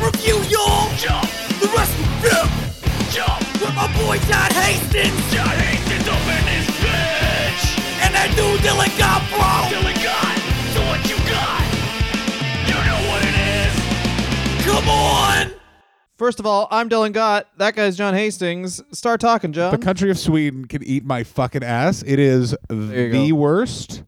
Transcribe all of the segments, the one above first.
Wrestling Review, y'all! Jump, The Wrestling Review! jump, With my boy John Hastings! John Hastings up in this bitch. And that dude Dylan Godbro! Dylan got, so what you got? You know what it is. Come on! First of all, I'm Dylan Gott. That guy's John Hastings. Start talking, John. The country of Sweden can eat my fucking ass. It is the go. worst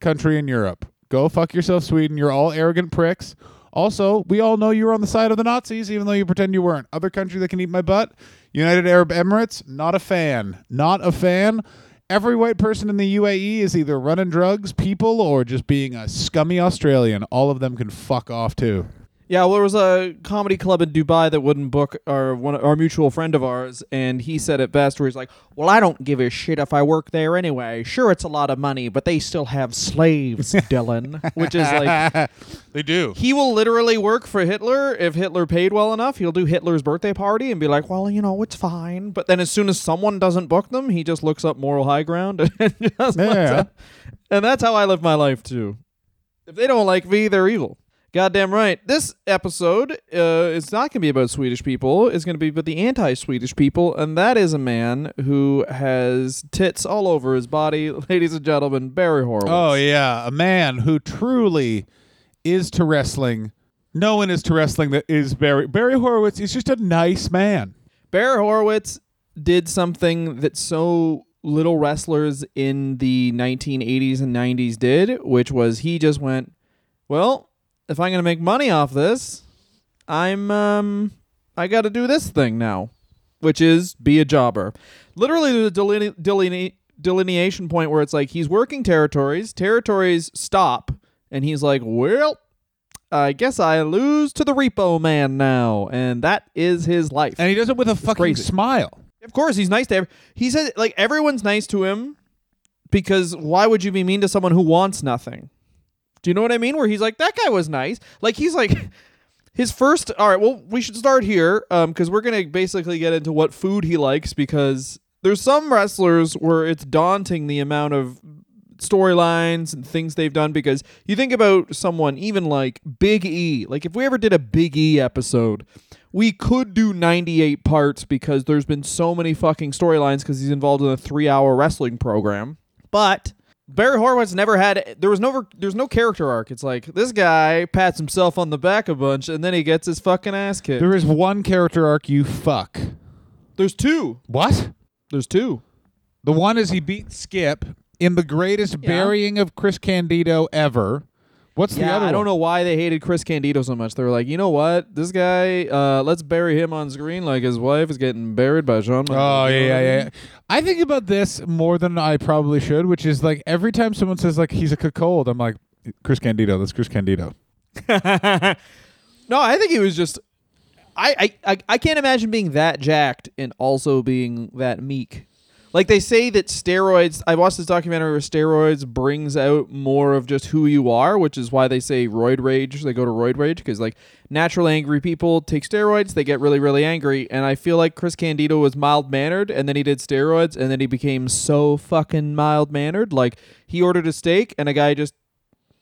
country in Europe. Go fuck yourself, Sweden. You're all arrogant pricks. Also, we all know you were on the side of the Nazis, even though you pretend you weren't. Other country that can eat my butt, United Arab Emirates, not a fan. Not a fan. Every white person in the UAE is either running drugs, people, or just being a scummy Australian. All of them can fuck off too. Yeah, well, there was a comedy club in Dubai that wouldn't book our one our mutual friend of ours, and he said it best, where he's like, "Well, I don't give a shit if I work there anyway. Sure, it's a lot of money, but they still have slaves, Dylan." Which is like they do. he will literally work for Hitler if Hitler paid well enough. He'll do Hitler's birthday party and be like, "Well, you know, it's fine." But then as soon as someone doesn't book them, he just looks up moral high ground and just Yeah. And that's how I live my life too. If they don't like me, they're evil. Goddamn right. This episode uh, is not going to be about Swedish people. It's going to be about the anti-Swedish people, and that is a man who has tits all over his body. Ladies and gentlemen, Barry Horowitz. Oh yeah, a man who truly is to wrestling. No one is to wrestling that is Barry Barry Horowitz. is just a nice man. Barry Horowitz did something that so little wrestlers in the 1980s and 90s did, which was he just went, "Well, if I'm going to make money off this, I'm um I got to do this thing now, which is be a jobber." Literally there's a deline- deline- delineation point where it's like he's working territories, territories stop, and he's like, "Well, I guess I lose to the repo man now, and that is his life. And he does it with a fucking crazy. smile. Of course, he's nice to every. He said like everyone's nice to him because why would you be mean to someone who wants nothing? Do you know what I mean? Where he's like that guy was nice. Like he's like his first. All right, well we should start here um because we're gonna basically get into what food he likes because there's some wrestlers where it's daunting the amount of storylines and things they've done because you think about someone even like Big E. Like if we ever did a Big E episode, we could do 98 parts because there's been so many fucking storylines because he's involved in a 3-hour wrestling program. But Barry Horowitz never had there was no there's no character arc. It's like this guy pats himself on the back a bunch and then he gets his fucking ass kicked. There is one character arc you fuck. there's two. What? There's two. The one is he beat Skip in the greatest Yeah. burying of Chris Candido ever. What's the Yeah, other I don't know why they hated Chris Candido so much. They were like, you know what, this guy, uh, let's bury him on screen like his wife is getting buried by. Michaels. Oh yeah, yeah, yeah. I think about this more than I probably should, which is like every time someone says like he's a cold, I'm like Chris Candido. That's Chris Candido. no, I think he was just. I, I, I can't imagine being that jacked and also being that meek. Like they say that steroids. I watched this documentary where steroids brings out more of just who you are, which is why they say roid rage. They go to roid rage because like naturally angry people take steroids, they get really really angry. And I feel like Chris Candido was mild mannered, and then he did steroids, and then he became so fucking mild mannered. Like he ordered a steak, and a guy just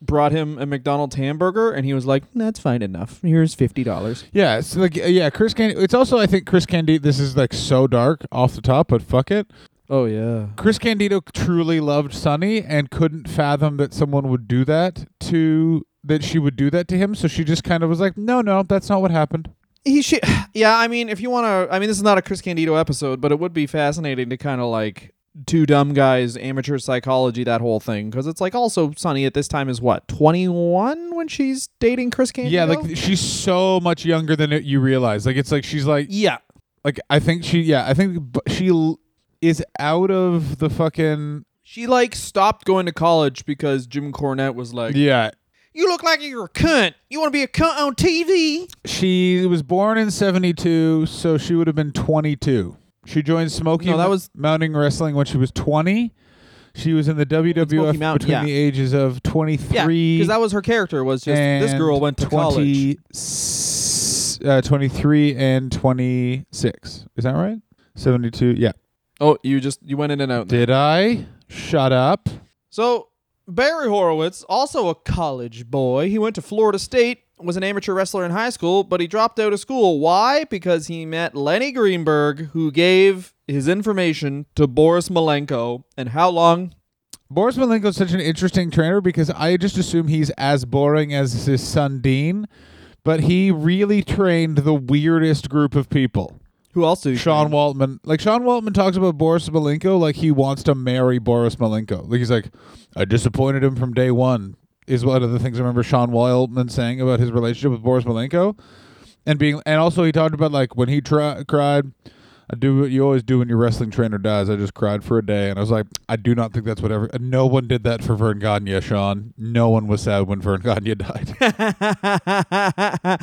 brought him a McDonald's hamburger, and he was like, "That's fine enough. Here's fifty dollars." Yeah, it's like yeah, Chris Candido. It's also I think Chris Candido. This is like so dark off the top, but fuck it. Oh yeah. Chris Candido truly loved Sunny and couldn't fathom that someone would do that to that she would do that to him. So she just kind of was like, no, no, that's not what happened. He should. Yeah, I mean, if you want to, I mean, this is not a Chris Candido episode, but it would be fascinating to kind of like two dumb guys, amateur psychology, that whole thing, because it's like also Sunny at this time is what twenty one when she's dating Chris Candido. Yeah, like she's so much younger than it, you realize. Like it's like she's like yeah. like I think she yeah I think she l- is out of the fucking She like stopped going to college because Jim Cornette was like, yeah. "You look like you're a cunt. You want to be a cunt on TV?" She was born in '72, so she would have been 22. She joined Smoky No, that was- Mountain Wrestling when she was 20. She was in the WWF Mountain, between yeah. the ages of 23 Yeah, because that was her character. Was just this girl went to 20 college. s- uh, 23 and 26. Is that right? 72. Yeah. Oh, you just you went in and out. there. Did I? Shut up. So Barry Horowitz, also a college boy, he went to Florida State, was an amateur wrestler in high school, but he dropped out of school. Why? Because he met Lenny Greenberg, who gave his information to Boris Malenko. And how long? Boris Malenko is such an interesting trainer because I just assume he's as boring as his son Dean, but he really trained the weirdest group of people. Who else did he Sean? Waltman, like Sean Waltman talks about Boris Malenko like he wants to marry Boris Malenko. Like he's like, I disappointed him from day one. Is one of the things I remember Sean Waltman saying about his relationship with Boris Malenko, and being, and also he talked about like when he tri- cried. I do what you always do when your wrestling trainer dies. I just cried for a day, and I was like, I do not think that's whatever. No one did that for Verne Gagne, Sean. No one was sad when Verne Gagne died.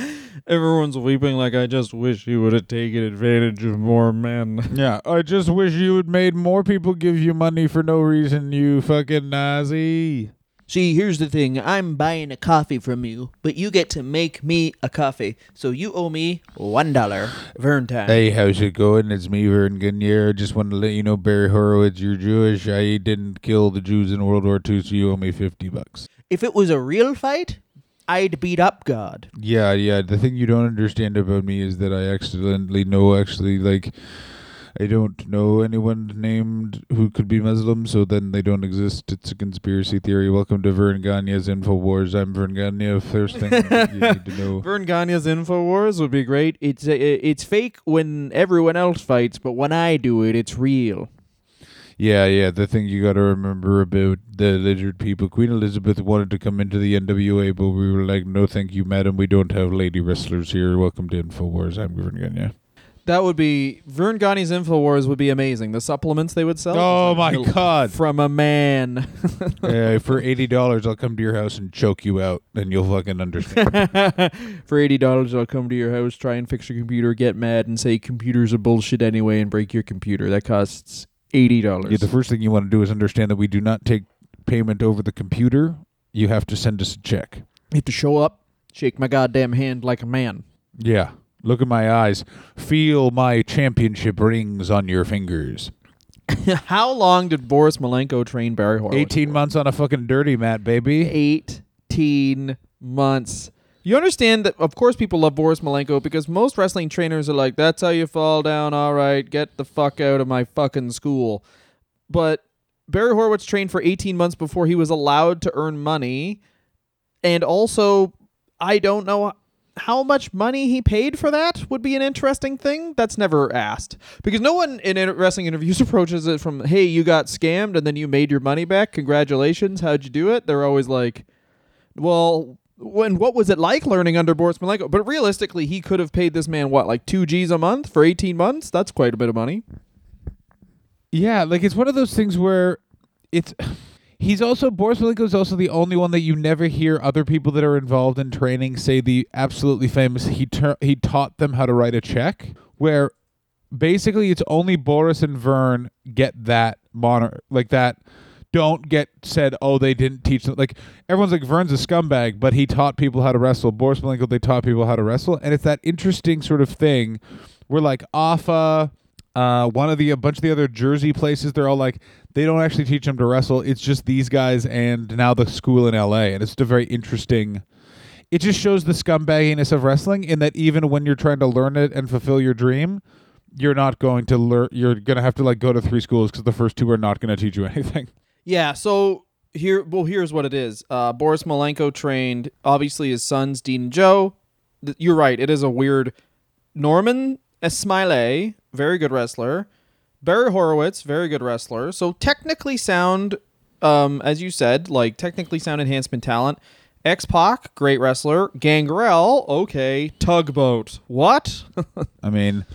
Everyone's weeping like I just wish he would have taken advantage of more men. yeah, I just wish you had made more people give you money for no reason. You fucking Nazi. See, here's the thing. I'm buying a coffee from you, but you get to make me a coffee. So you owe me one dollar. Vern time. Hey, how's it going? It's me, Verne Gagne. I just want to let you know, Barry Horowitz, you're Jewish. I didn't kill the Jews in World War II, so you owe me 50 bucks. If it was a real fight, I'd beat up God. Yeah, yeah. The thing you don't understand about me is that I accidentally know, actually, like, I don't know anyone named who could be Muslim, so then they don't exist. It's a conspiracy theory. Welcome to Verne Gagne's InfoWars. I'm Verne Gagne. First thing you need to know. Verne Gagne's Infowars would be great. It's uh, it's fake when everyone else fights, but when I do it, it's real. Yeah, yeah. The thing you got to remember about the lizard people, Queen Elizabeth wanted to come into the NWA, but we were like, no, thank you, madam. We don't have lady wrestlers here. Welcome to InfoWars. I'm Verne Gagne. That would be Verne Gagne's Infowars would be amazing. The supplements they would sell. Oh, my God. From a man. Uh, for $80, I'll come to your house and choke you out, and you'll fucking understand. For eighty dollars, I'll come to your house, try and fix your computer, get mad, and say computers are bullshit anyway, and break your computer. That costs eighty dollars. yeah, the first thing you want to do is understand that we do not take payment over the computer. You have to send us a check. you have to show up, shake my goddamn hand like a man. Yeah. Look at my eyes. Feel my championship rings on your fingers. How long did Boris Malenko train Barry Horowitz? 18 for? months on a fucking dirty mat, baby. Eighteen months. You understand that, of course, people love Boris Malenko because most wrestling trainers are like, "That's how you fall down. All right, get the fuck out of my fucking school." But Barry Horowitz trained for 18 months before he was allowed to earn money, and also, I don't know how much money he paid for that. Would be an interesting thing. That's never asked because no one in wrestling interviews approaches it from, "Hey, you got scammed and then you made your money back. Congratulations. How'd you do it?" They're always like, "Well." When what was it like learning under Boris Malenko? But realistically, he could have paid this man what, like two G's a month for eighteen months. That's quite a bit of money. Yeah, like it's one of those things where it's. He's also Boris Malenko is also the only one that you never hear other people that are involved in training say the absolutely famous he tur- he taught them how to write a check. Where basically it's only Boris and Vern get that mono like that. Don't get said, oh, they didn't teach them. Like everyone's like Vern's a scumbag, but he taught people how to wrestle. Boris Malenko, they taught people how to wrestle, and it's that interesting sort of thing where like Alpha, uh, one of the a bunch of the other Jersey places, they're all like they don't actually teach them to wrestle. It's just these guys and now the school in L.A. and it's a very interesting. It just shows the scumbagginess of wrestling in that even when you're trying to learn it and fulfill your dream, you're not going to learn. You're gonna have to like go to three schools because the first two are not going to teach you anything. Yeah, so here well here's what it is. Uh, Boris Malenko trained obviously his sons Dean and Joe. You're right, it is a weird Norman Smiley, very good wrestler. Barry Horowitz, very good wrestler. So technically sound um as you said, like technically sound enhancement talent. X Pac, great wrestler. Gangrel, okay. Tugboat, what? I mean,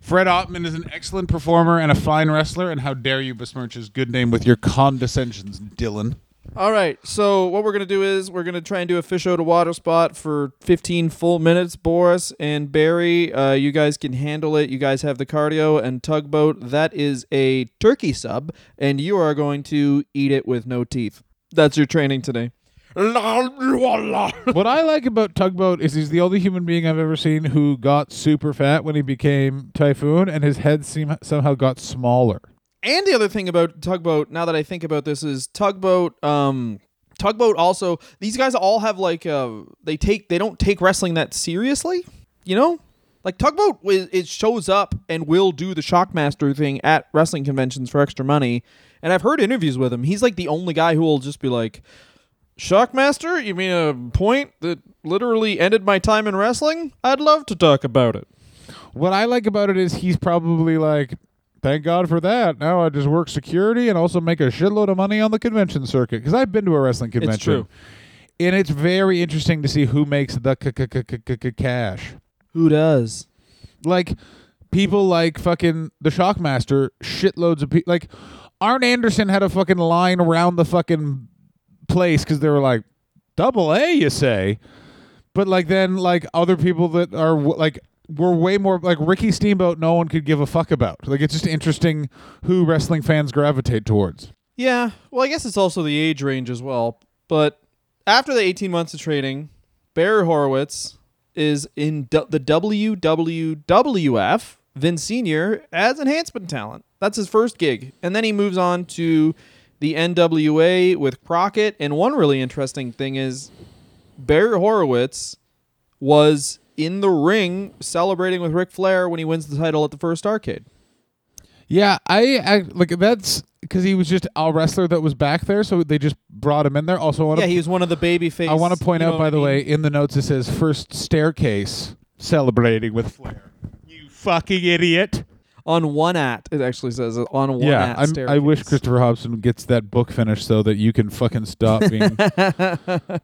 Fred Ottman is an excellent performer and a fine wrestler, and how dare you besmirch his good name with your condescensions, Dylan? All right. So what we're gonna do is we're gonna try and do a fish out of water spot for 15 full minutes. Boris and Barry, uh, you guys can handle it. You guys have the cardio and tugboat. That is a turkey sub, and you are going to eat it with no teeth. That's your training today. what I like about Tugboat is he's the only human being I've ever seen who got super fat when he became Typhoon, and his head seem somehow got smaller. And the other thing about tugboat, now that I think about this, is tugboat. Um, Tugboat also these guys all have like uh they take they don't take wrestling that seriously, you know? Like Tugboat it shows up and will do the Shockmaster thing at wrestling conventions for extra money. And I've heard interviews with him. He's like the only guy who will just be like Shockmaster? You mean a point that literally ended my time in wrestling? I'd love to talk about it. What I like about it is he's probably like, thank God for that. Now I just work security and also make a shitload of money on the convention circuit. Because I've been to a wrestling convention. It's true. And it's very interesting to see who makes the c- c- c- c- c- cash. Who does? Like people like fucking the Shockmaster, shitloads of people. Like Arn Anderson had a fucking line around the fucking place because they were like, double A, you say? But like then like other people that are like were way more like Ricky Steamboat. No one could give a fuck about. Like it's just interesting who wrestling fans gravitate towards. Yeah, well, I guess it's also the age range as well. But after the 18 months of training, Barry Horowitz is in the WWWF, Vince Sr., as enhancement talent. That's his first gig. And then he moves on to the NWA with Crockett. And one really interesting thing is Barry Horowitz was in the ring celebrating with Ric Flair when he wins the title at the first Starrcade. Yeah, I, I like that's because he was just a wrestler that was back there, so they just brought him in there. Also, want Yeah, he was one of the baby face. I want to point out, by the mean? way, in the notes it says first staircase celebrating with Flair. You fucking idiot. on one at it actually says uh, on one yeah, at I wish. Christopher Hobson gets that book finished so that you can fucking stop being.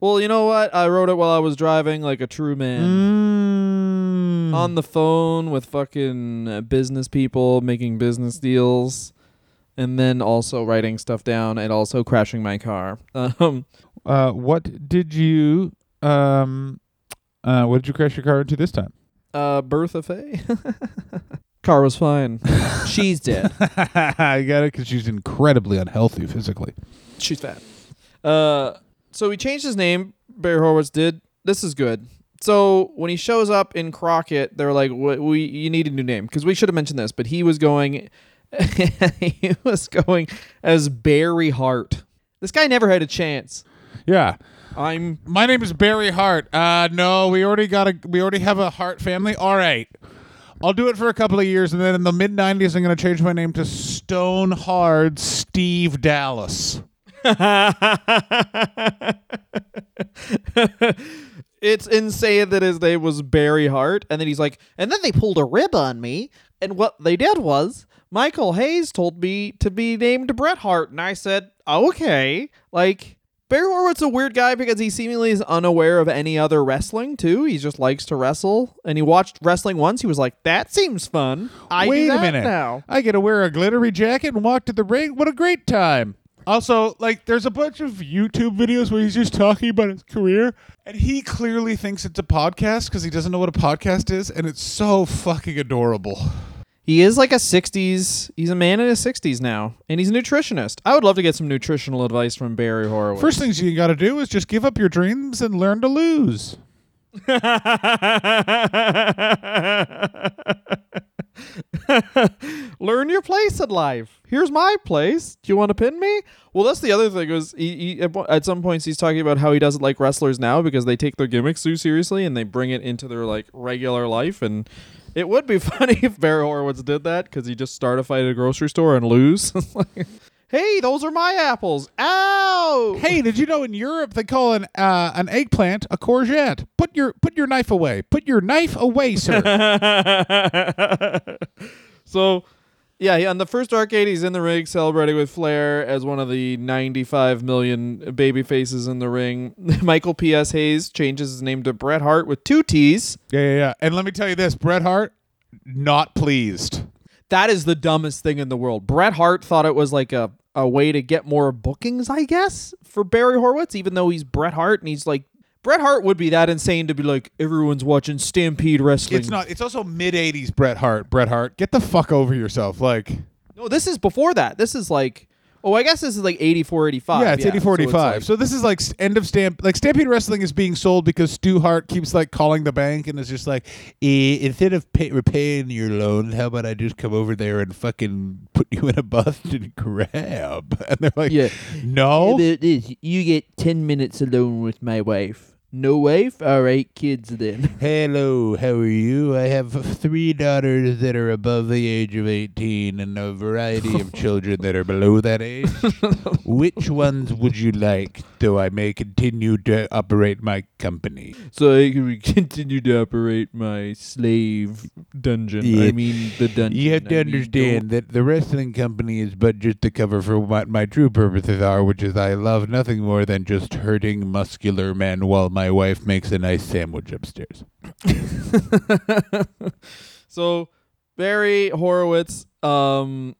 well you know what i wrote it while i was driving like a true man Mm. on the phone with fucking uh, business people making business deals and then also writing stuff down and also crashing my car um uh, what did you um, uh, what did you crash your car into this time? uh bertha faye car was fine she's dead I got it because she's incredibly unhealthy physically. She's fat. Uh, so he changed his name. Barry Horowitz did. This is good. So when he shows up in Crockett, they're like, "What? We you need a new name?" Because we should have mentioned this, but he was going, he was going as Barry Hart. This guy never had a chance. Yeah. I'm My name is Barry Hart. Uh, no, we already got a we already have a Hart family. All right. I'll do it for a couple of years, and then in the mid '90s, I'm going to change my name to Stone Hard Steve Dallas. it's insane that his name was Barry Hart, and then he's like, and then they pulled a rib on me, and what they did was Michael Hayes told me to be named Bret Hart, and I said, okay, like. Barry Horowitz a weird guy because he seemingly is unaware of any other wrestling too. He just likes to wrestle, and he watched wrestling once. He was like, "That seems fun." I Wait a minute. now. I get to wear a glittery jacket and walk to the ring. What a great time. Also, like, there's a bunch of YouTube videos where he's just talking about his career, and he clearly thinks it's a podcast because he doesn't know what a podcast is, and it's so fucking adorable. He is like a 60s. He's a man in his 60s now, and he's a nutritionist. I would love to get some nutritional advice from Barry Horowitz. First things you got to do is just give up your dreams and learn to lose. Learn your place in life. Here's my place. Do you want to pin me? Well, that's the other thing. Was he, he, at some points he's talking about how he doesn't like wrestlers now because they take their gimmicks too seriously and they bring it into their like regular life. And it would be funny if Barry Horowitz did that because he just start a fight at a grocery store and lose. Hey, those are my apples. Ow! Hey, did you know in Europe they call an uh, an eggplant a courgette? Put your put your knife away. Put your knife away, sir. so, yeah, on the first Starrcade, he's in the ring celebrating with Flair as one of the 95 million baby faces in the ring. Michael P.S. Hayes changes his name to Bret Hart with two T's. yeah, yeah, yeah. And let me tell you this, Bret Hart, not pleased. That is the dumbest thing in the world. Bret Hart thought it was like a, a way to get more bookings, I guess, for Barry Horowitz, even though he's Bret Hart and he's like. Bret Hart would be that insane to be like, everyone's watching Stampede Wrestling. It's not. It's also mid '80s Bret Hart. Bret Hart, get the fuck over yourself. Like, No, this is before that. This is like Oh, I guess this is like 84, 85. yeah, it's eighty four, eighty five. So So this is like end of stamp. Like Stampede Wrestling is being sold because Stu Hart keeps like calling the bank and is just like, eh, instead of pay- repaying your loan, how about I just come over there and fucking put you in a Boston crab? And they're like, Yeah. no. You get 10 minutes alone with my wife. No wife? All right, kids then. Hello, how are you? I have three daughters that are above the age of 18 and a variety of children that are below that age. Which ones would you like so I may continue to operate my company? so I can continue to operate my slave dungeon. I mean, the dungeon. You have to I mean, understand that the wrestling company is but just to cover for what my true purposes are, which is I love nothing more than just hurting muscular men while my wife makes a nice sandwich upstairs. so Barry Horowitz um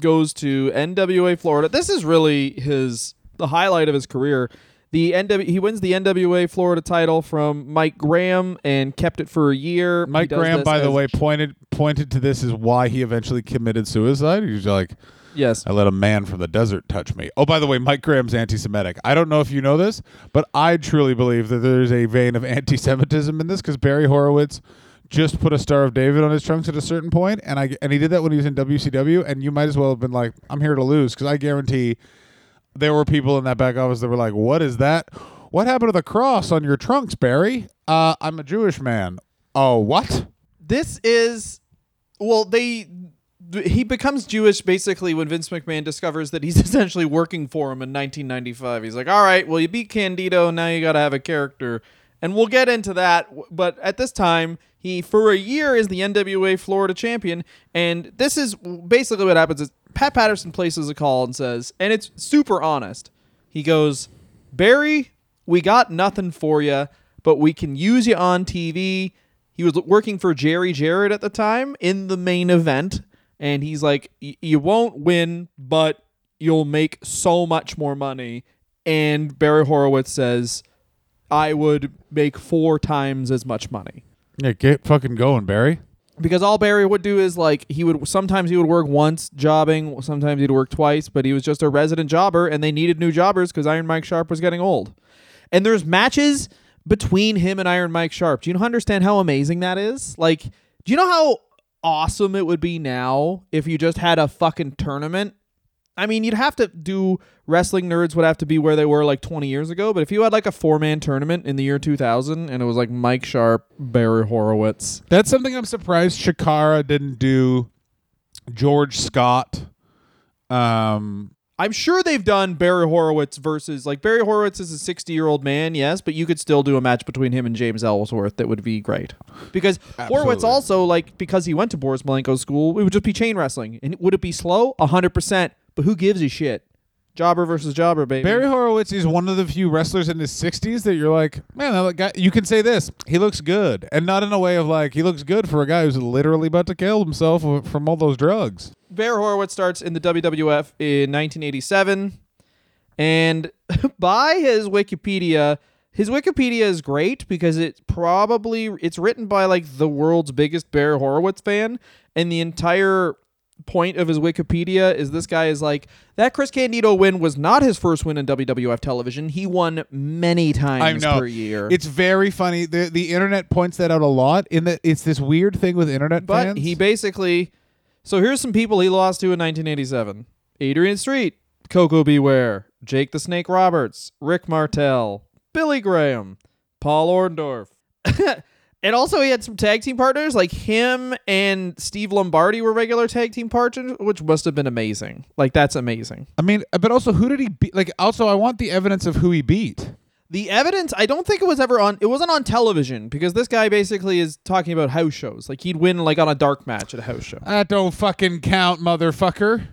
goes to NWA Florida. This is really his the highlight of his career. The NW he wins the NWA Florida title from Mike Graham and kept it for a year. Mike Graham, by the way, pointed pointed to this as why he eventually committed suicide. He's like, yes. I let a man from the desert touch me. Oh, by the way, Mike Graham's anti-Semitic. I don't know if you know this, but I truly believe that there's a vein of anti-Semitism in this because Barry Horowitz just put a Star of David on his trunks at a certain point, and I and he did that when he was in WCW. And you might as well have been like, I'm here to lose because I guarantee there were people in that back office that were like, What is that? What happened to the cross on your trunks, Barry? Uh, I'm a Jewish man. Oh, what? This is well they he becomes Jewish basically when Vince McMahon discovers that he's essentially working for him in 1995. He's like, "All right, well you beat Candido, now you got to have a character." And we'll get into that, but at this time, he for a year is the NWA Florida champion, and this is basically what happens is Pat Patterson places a call and says, and it's super honest. He goes, "Barry, we got nothing for you, but we can use you on TV." He was working for Jerry Jarrett at the time in the main event, and he's like, "You won't win, but you'll make so much more money." And Barry Horowitz says, "I would make four times as much money." Yeah, get fucking going, Barry. because all Barry would do is like he would sometimes he would work once jobbing, sometimes he'd work twice, but he was just a resident jobber, and they needed new jobbers because Iron Mike Sharpe was getting old. And there's matches between him and Iron Mike Sharpe. Do you understand how amazing that is? Like, do you know how awesome it would be now if you just had a fucking tournament? I mean, you'd have to do wrestling nerds would have to be where they were like 20 years ago, but if you had like a four man tournament in the year 2000 and it was like Mike Sharpe, Barry Horowitz, That's something I'm surprised Chikara didn't do. George Scott. Um, I'm sure they've done Barry Horowitz versus like Barry Horowitz is a 60 year old man, yes, but you could still do a match between him and James Ellsworth that would be great because Horowitz also like because he went to Boris Malenko's school, it would just be chain wrestling, and would it be slow? hundred percent, but who gives a shit? Jobber versus jobber, baby. Barry Horowitz is one of the few wrestlers in his 60s that you're like, man, that guy. You can say this. He looks good, and not in a way of like he looks good for a guy who's literally about to kill himself from all those drugs. Barry Horowitz starts in the WWF in 1987, and by his Wikipedia, his Wikipedia is great because it's probably it's written by like the world's biggest Barry Horowitz fan, and the entire point of his Wikipedia is this guy is like that Chris Candido win was not his first win in WWF television. He won many times per year. It's very funny. The the internet points that out a lot. In that it's this weird thing with internet But fans. he basically. So here's some people he lost to in 1987 Adrian Street, Koko B. Ware, Jake the Snake Roberts, Rick Martel, Billy Graham, Paul Orndorff. and also, he had some tag team partners like him and Steve Lombardi were regular tag team partners, which must have been amazing. Like, that's amazing. I mean, uh, but also, who did he beat? Like, also, I want the evidence of who he beat. The evidence, I don't think it was ever on. It wasn't on television because this guy basically is talking about house shows. Like he'd win like on a dark match at a house show. That don't fucking count, motherfucker.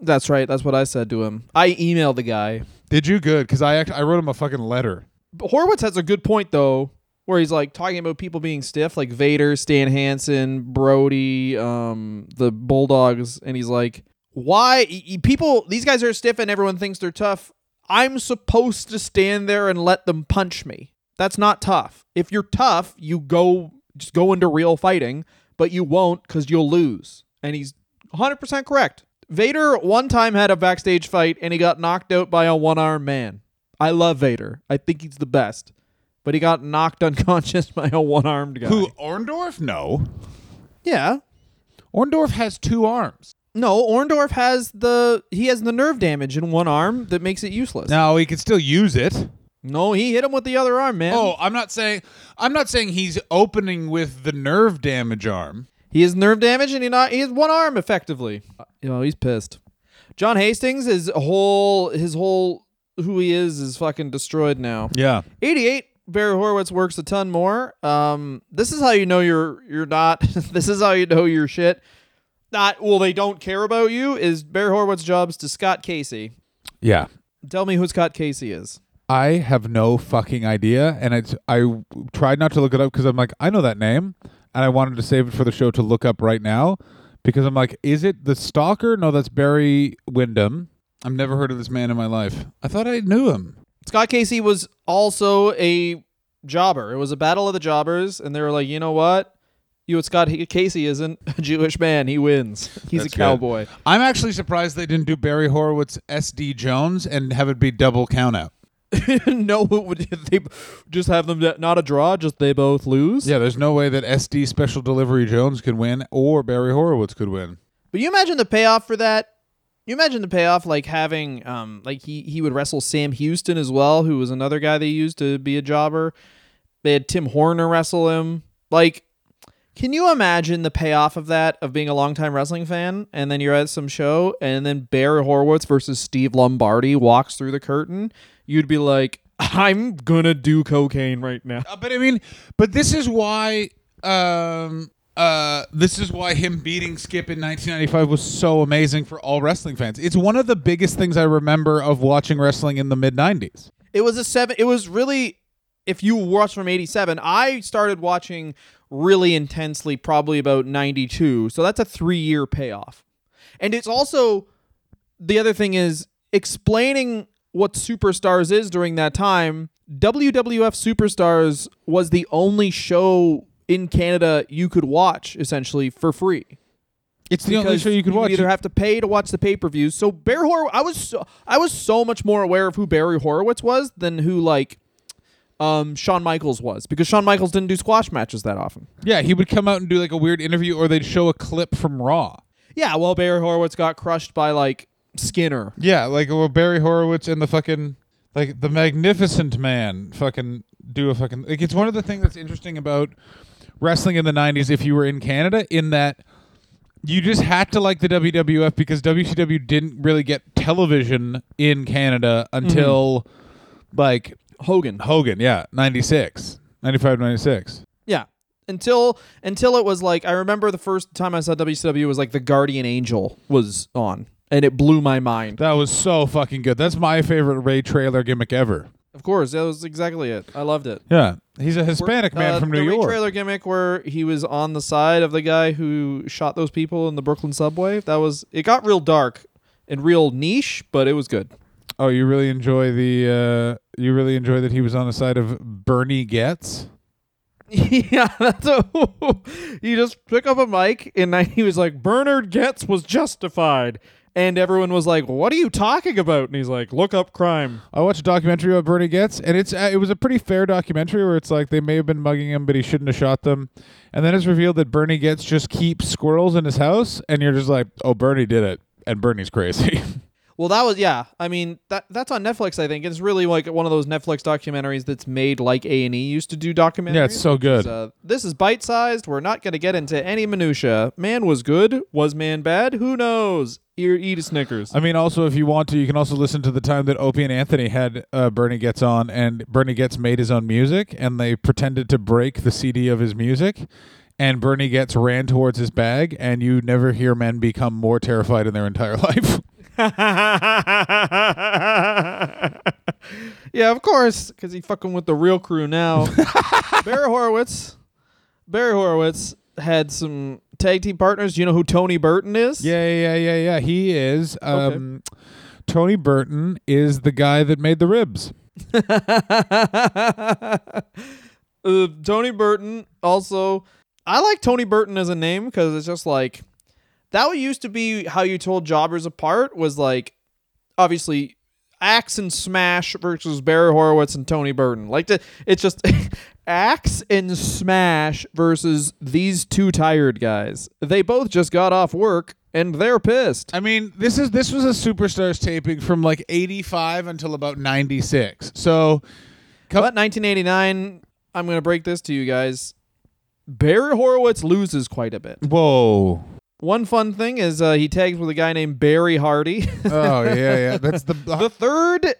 That's right. That's what I said to him. I emailed the guy. Did you good? Because I act- I wrote him a fucking letter. But Horowitz has a good point though, where he's like talking about people being stiff, like Vader, Stan Hansen, Brody, um, the Bulldogs, and he's like, "Why people? These guys are stiff, and everyone thinks they're tough. I'm supposed to stand there and let them punch me. That's not tough. If you're tough, you go just go into real fighting, but you won't because you'll lose." And he's 100% correct. Vader one time had a backstage fight and he got knocked out by a one armed man. I love Vader. I think he's the best. But he got knocked unconscious by a one armed guy. Who Orndorff? No. Yeah. Orndorff has two arms. No, Orndorff has the he has the nerve damage in one arm that makes it useless. Now he can still use it. No, he hit him with the other arm, man. Oh, I'm not saying I'm not saying he's opening with the nerve damage arm. He has nerve damage and he not he has one arm effectively. You know, he's pissed. John Hastings, his whole his whole who he is is fucking destroyed now. Yeah. 88 Barry Horowitz works a ton more. Um this is how you know you're you're not this is how you know you're shit. Not well they don't care about you is Barry Horowitz jobs to Scott Casey. Yeah. Tell me who Scott Casey is. I have no fucking idea, and it's I tried not to look it up because I'm like I know that name, and I wanted to save it for the show to look up right now because I'm like, is it the stalker? No, that's Barry Windham. I've never heard of this man in my life. I thought I knew him. Scott Casey was also a jobber. It was a battle of the jobbers, and they were like, you know what? You and Scott Casey isn't a Jewish man. He wins. He's That's a good. cowboy. I'm actually surprised they didn't do Barry Horowitz SD Jones and have it be double count out. no, would they just have them not a draw, just they both lose? Yeah, there's no way that SD Special Delivery Jones could win or Barry Horowitz could win. But you imagine the payoff for that? You imagine the payoff like having um like he he would wrestle Sam Houston as well, who was another guy they used to be a jobber. They had Tim Horner wrestle him. Like can you imagine the payoff of that of being a longtime wrestling fan and then you're at some show and then Barry Horowitz versus Steve Lombardi walks through the curtain? You'd be like, I'm gonna do cocaine right now. Uh, but I mean, but this is why um uh this is why him beating Skip in 1995 was so amazing for all wrestling fans. It's one of the biggest things I remember of watching wrestling in the mid 90s. It was a seven. It was really, if you watch from '87, I started watching really intensely probably about '92. So that's a three-year payoff, and it's also the other thing is explaining what Superstars is during that time. WWF Superstars was the only show in Canada you could watch essentially for free It's the only show you could watch. You either have to pay to watch the pay per views. So Barry Horowitz, I was so, I was so much more aware of who Barry Horowitz was than who like um Shawn Michaels was because Shawn Michaels didn't do squash matches that often. yeah, he would come out and do like a weird interview or they'd show a clip from Raw. Yeah, well Barry Horowitz got crushed by like Skinner. Yeah, like well, Barry Horowitz and the fucking like the Magnificent Man fucking do a fucking like it's one of the things that's interesting about wrestling in the 90s if you were in Canada in that you just had to like the WWF because WCW didn't really get television in Canada mm-hmm. until like Hogan. Hogan, yeah, 96, 95 96. Yeah. Until until it was like I remember the first time I saw WCW was like the Guardian Angel was on and it blew my mind. That was so fucking good. That's my favorite Ray Traylor gimmick ever. Of course, that was exactly it. I loved it. Yeah, he's a Hispanic man Uh, from New Ray York. Traylor gimmick where he was on the side of the guy who shot those people in the Brooklyn subway. That was it. Got real dark and real niche, but it was good. Oh, you really enjoy the uh you really enjoy that he was on the side of Bernie Goetz? yeah, that's a. he just took up a mic and I, he was like, "Bernard Goetz was justified," and everyone was like, "What are you talking about?" And he's like, "Look up crime." I watched a documentary about Bernie Goetz, and it's uh, it was a pretty fair documentary where it's like they may have been mugging him, but he shouldn't have shot them. And then it's revealed that Bernie Goetz just keeps squirrels in his house, and you're just like, oh, Bernie did it, and Bernie's crazy. Well, that was yeah. I mean that that's on Netflix. I think it's really like one of those Netflix documentaries that's made like A and E used to do documentaries. Yeah, it's so good. Uh, this is bite sized. We're not going to get into any minutia. Man was good. Was man bad? Who knows? Eat, eat a Snickers. I mean, also if you want to, you can also listen to the time that Opie and Anthony had uh, Bernie Goetz on, and Bernie Goetz made his own music, and they pretended to break the CD of his music. And Bernie Goetz ran towards his bag, and you never hear men become more terrified in their entire life. yeah, of course, because he fucking with the real crew now. Barry Horowitz. Barry Horowitz had some tag team partners. Do you know who Tony Burton is? Yeah, yeah, yeah, yeah. He is. Um, Tony Burton is the guy that made the ribs. uh, Tony Burton also. I like Tony Burton as a name because it's just like that used to be how you told jobbers apart was like obviously Axe and Smash versus Barry Horowitz and Tony Burton. Like the, it's just Axe and Smash versus these two tired guys. They both just got off work and they're pissed. I mean, this is this was a superstars taping from like 85 until about 96. So come But 1989, I'm going to break this to you guys. Barry Horowitz loses quite a bit. whoa. One fun thing is uh, he tags with a guy named Barry Hardy. Oh, yeah, yeah. That's the the third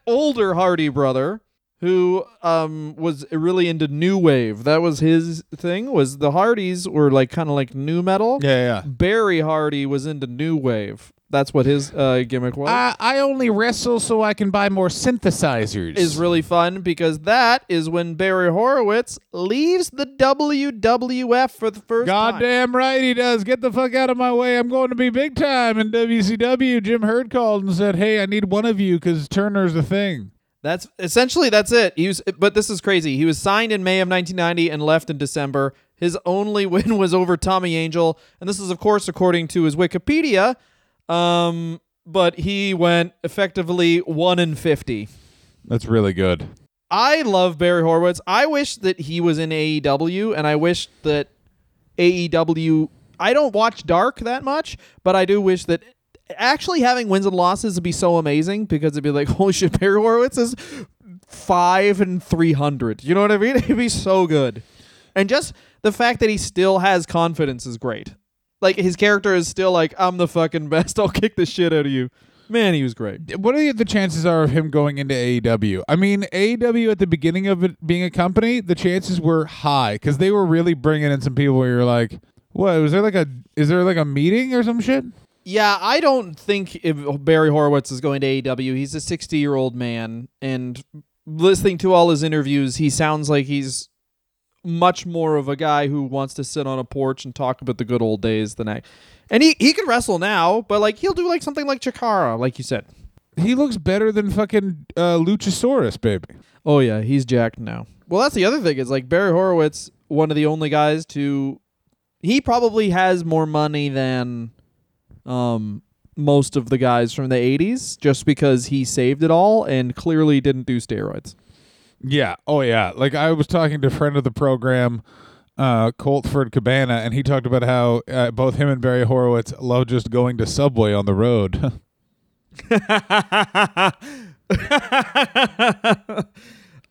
older Hardy brother who um was really into new wave. That was his thing. Was the Hardys were like kind of like new metal. Yeah, yeah. Barry Hardy was into new wave. That's what his uh, gimmick was. I, I only wrestle so I can buy more synthesizers. is really fun because that is when Barry Horowitz leaves the WWF for the first time. Goddamn right he does. Get the fuck out of my way. I'm going to be big time in WCW. Jim Herd called and said, "Hey, I need one of you because Turner's a thing." That's essentially that's it. He was, but this is crazy. He was signed in May of 1990 and left in December. His only win was over Tommy Angel, and this is of course according to his Wikipedia. Um, but he went effectively one in fifty. That's really good. I love Barry Horowitz. I wish that he was in AEW, and I wish that AEW. I don't watch Dark that much, but I do wish that actually having wins and losses would be so amazing because it'd be like, holy shit, Barry Horowitz is five and three hundred. You know what I mean? It'd be so good, and just the fact that he still has confidence is great. Like his character is still like, I'm the fucking best. I'll kick the shit out of you. Man, he was great. What are the chances are of him going into AEW? I mean, AEW at the beginning of it being a company, the chances were high because they were really bringing in some people where you're like, "What? Was there like a? Is there like a meeting or some shit?" Yeah, I don't think if Barry Horowitz is going to AEW. He's a 60 year old man, and listening to all his interviews, he sounds like he's much more of a guy who wants to sit on a porch and talk about the good old days than I. And he, he can wrestle now, but like he'll do like something like Chikara, like you said. He looks better than fucking uh, Luchasaurus, baby. Oh yeah, he's jacked now. Well, that's the other thing is like Barry Horowitz, one of the only guys to he probably has more money than um most of the guys from the 80s just because he saved it all and clearly didn't do steroids. Yeah. Oh, yeah. Like I was talking to a friend of the program, uh, Coltford Cabana, and he talked about how uh, both him and Barry Horowitz love just going to Subway on the road.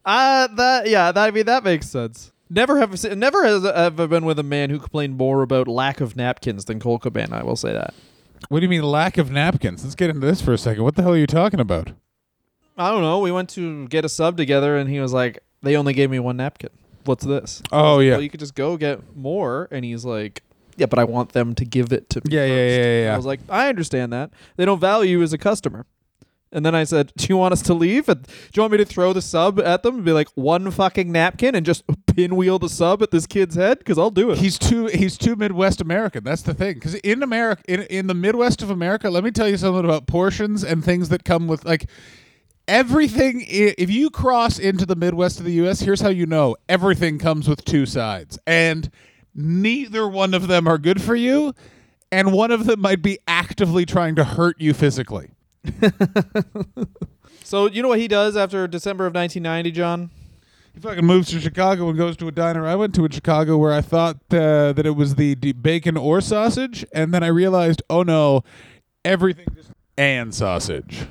Uh that yeah, that I mean that makes sense. Never have never has ever been with a man who complained more about lack of napkins than Colt Cabana, I will say that. what do you mean lack of napkins? Let's get into this for a second. What the hell are you talking about? I don't know. We went to get a sub together and he was like, They only gave me one napkin. What's this? Oh yeah. well, you could just go get more. And he's like, yeah, but I want them to give it to me. Yeah, yeah, first." yeah, yeah, yeah. I was like, I understand that. They don't value you as a customer. And then I said, Do you want us to leave? And do you want me to throw the sub at them and be like, one fucking napkin and just pinwheel the sub at this kid's head? Because I'll do it. He's too he's too Midwest American. That's the thing. Because in America, in in the Midwest of America, let me tell you something about portions and things that come with like everything. If you cross into the Midwest of the U.S., here's how you know everything comes with two sides, and neither one of them are good for you, and one of them might be actively trying to hurt you physically. so, you know what he does after December of 1990, John? He fucking moves to Chicago and goes to a diner. I went to in Chicago where I thought uh, that it was the, bacon or sausage, and then I realized, oh no, everything just and sausage.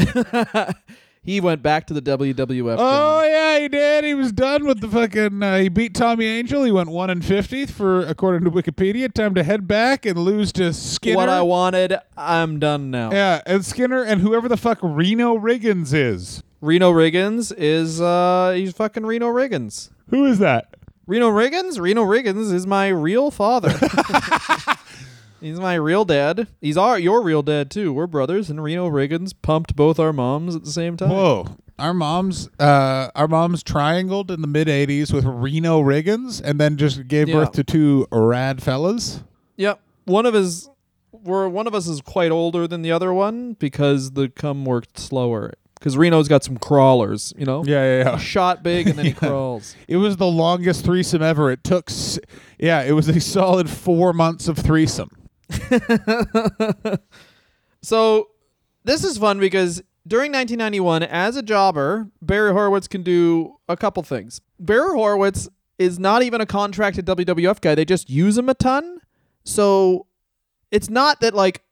He went back to the WWF. Oh yeah, he did. He was done with the fucking. Uh, he beat Tommy Angel. He went one and fifty for according to Wikipedia. Time to head back and lose to Skinner. What I wanted, I'm done now. yeah, and Skinner and whoever the fuck Reno Riggins is. Reno Riggins is uh he's fucking Reno Riggins. Who is that? Reno Riggins? Reno Riggins is my real father. he's my real dad. He's our your real dad too. We're brothers, and Reno Riggins pumped both our moms at the same time. Whoa. Our moms, uh, our moms triangled in the mid '80s with Reno Riggins, and then just gave Yeah. birth to two rad fellas. Yep. One of his we're one of us is quite older than the other one because the cum worked slower. Because Reno's got some crawlers, you know. Yeah, yeah, yeah. Shot big and then he crawls. It was the longest threesome ever. It took, s- yeah, it was a solid four months of threesome. so this is fun because during 1991, as a jobber, Barry Horowitz can do a couple things. Barry Horowitz is not even a contracted WWF guy; they just use him a ton. So it's not that like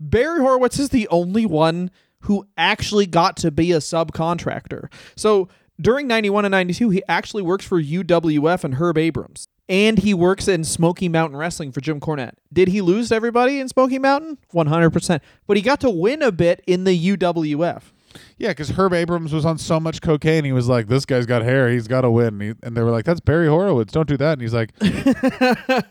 Barry Horowitz is the only one who actually got to be a subcontractor. So during 91 and 92, he actually works for UWF and Herb Abrams. And he works in Smoky Mountain Wrestling for Jim Cornette. Did he lose to everybody in Smoky Mountain? 100%. But he got to win a bit in the UWF. Yeah, because Herb Abrams was on so much cocaine, he was like, "This guy's got hair. He's got to win." And, he- and they were like, "That's Barry Horowitz. Don't do that." And he's like,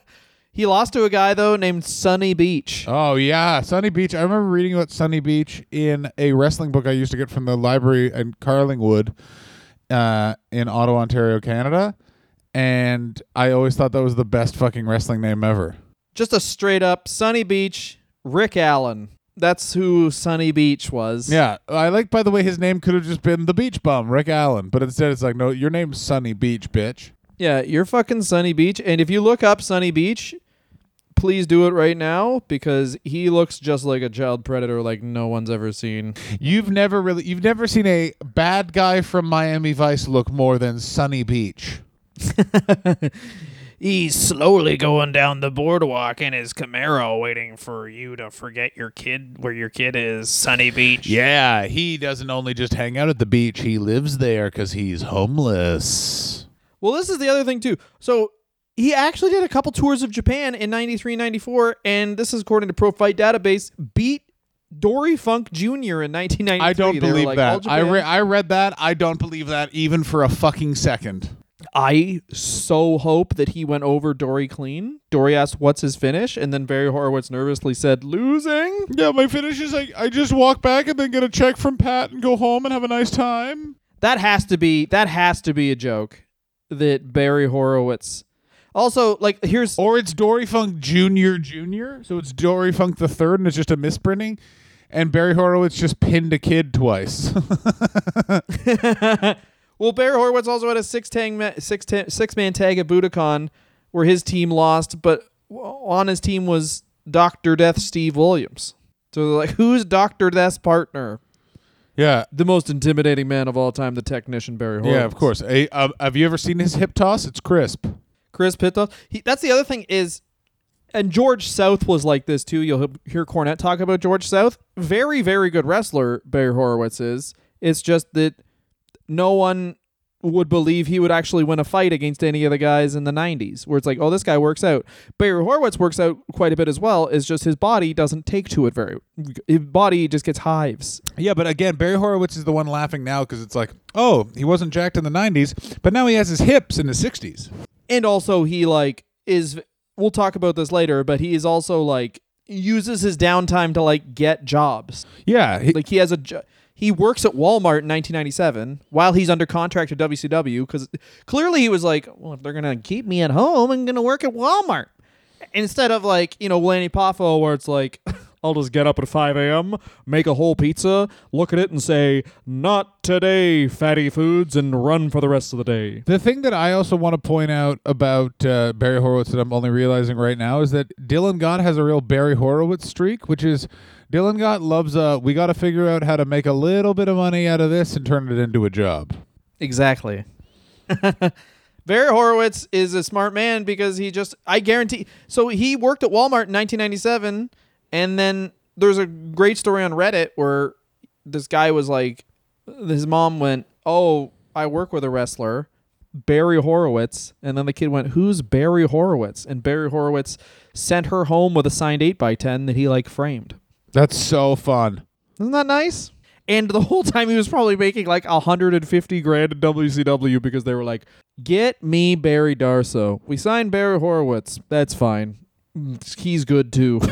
He lost to a guy, though, named Sunny Beach. "Oh yeah, Sunny Beach. I remember reading about Sunny Beach in a wrestling book I used to get from the library in Carlingwood, uh, in Ottawa, Ontario, Canada." And I always thought that was the best fucking wrestling name ever. Just a straight up Sunny Beach, Rick Allen. That's who Sunny Beach was. Yeah, I like. By the way, his name could have just been the Beach Bum, Rick Allen, but instead it's like, no, your name's Sunny Beach, bitch. Yeah, you're fucking Sunny Beach. And if you look up Sunny Beach, please do it right now because he looks just like a child predator like no one's ever seen. You've never really, you've never seen a bad guy from Miami Vice look more than Sunny Beach. He's slowly going down the boardwalk in his Camaro, waiting for you to forget your kid where your kid is, Sunny Beach. Yeah, he doesn't only just hang out at the beach; he lives there because he's homeless. Well, this is the other thing too. So he actually did a couple tours of Japan in 93, 94, and this is according to Pro Fight Database, beat Dory Funk Jr. in 1993. I don't believe like, that. I re- I read that. I don't believe that even for a fucking second. I so hope that he went over Dory clean. Dory asked, "What's his finish?" and then Barry Horowitz nervously said, "Losing." Yeah, my finish is I, I just walk back and then get a check from Pat and go home and have a nice time. That has to be that has to be a joke that Barry Horowitz. Also, like here's Or it's Dory Funk Junior Junior, so it's Dory Funk the third, and it's just a misprinting. And Barry Horowitz just pinned a kid twice. well, Barry Horowitz also had a six tang six man tag at Budokan where his team lost, but on his team was Doctor Death Steve Williams. So they're like, who's Doctor Death's partner? yeah, The most intimidating man of all time, the technician Barry Horowitz. yeah, of course. Hey, uh, have you ever seen his hip toss? It's crisp. Chris Pitto. He, that's the other thing is, and George South was like this too. You'll hear Cornette talk about George South. Very, very good wrestler. Barry Horowitz is. It's just that no one would believe he would actually win a fight against any of the guys in the 90s where it's like oh this guy works out. Barry horowitz works out quite a bit as well. It's just his body doesn't take to it very his body just gets hives. Yeah, but again, Barry Horowitz is the one laughing now because it's like, oh, he wasn't jacked in the '90s, but now he has his hips in his '60s. and also he like is we'll talk about this later but he is also like uses his downtime to like get jobs. Yeah, he- like he has a jo- he works at Walmart in 1997 while he's under contract to WCW because clearly he was like well if they're gonna keep me at home I'm gonna work at Walmart instead of like you know Lanny Poffo where it's like I'll just get up at 5 a.m., make a whole pizza, look at it, and say, Not today, fatty foods, and run for the rest of the day. The thing that I also want to point out about uh, Barry Horowitz that I'm only realizing right now is that Dylan Gott has a real Barry Horowitz streak, which is Dylan Gott loves. Uh, we got to figure out how to make a little bit of money out of this and turn it into a job. Exactly. Barry Horowitz is a smart man because he just I guarantee so he worked at Walmart in 1997 and then there's a great story on Reddit where this guy was like his mom went, "Oh, I work with a wrestler, Barry Horowitz." And then the kid went, "Who's Barry Horowitz?" And Barry Horowitz sent her home with a signed 8 by 10 that he like framed. That's so fun. Isn't that nice? And the whole time he was probably making like 150 grand in WCW because they were like, "Get me Barry Darsow. We signed Barry Horowitz. That's fine. He's good too."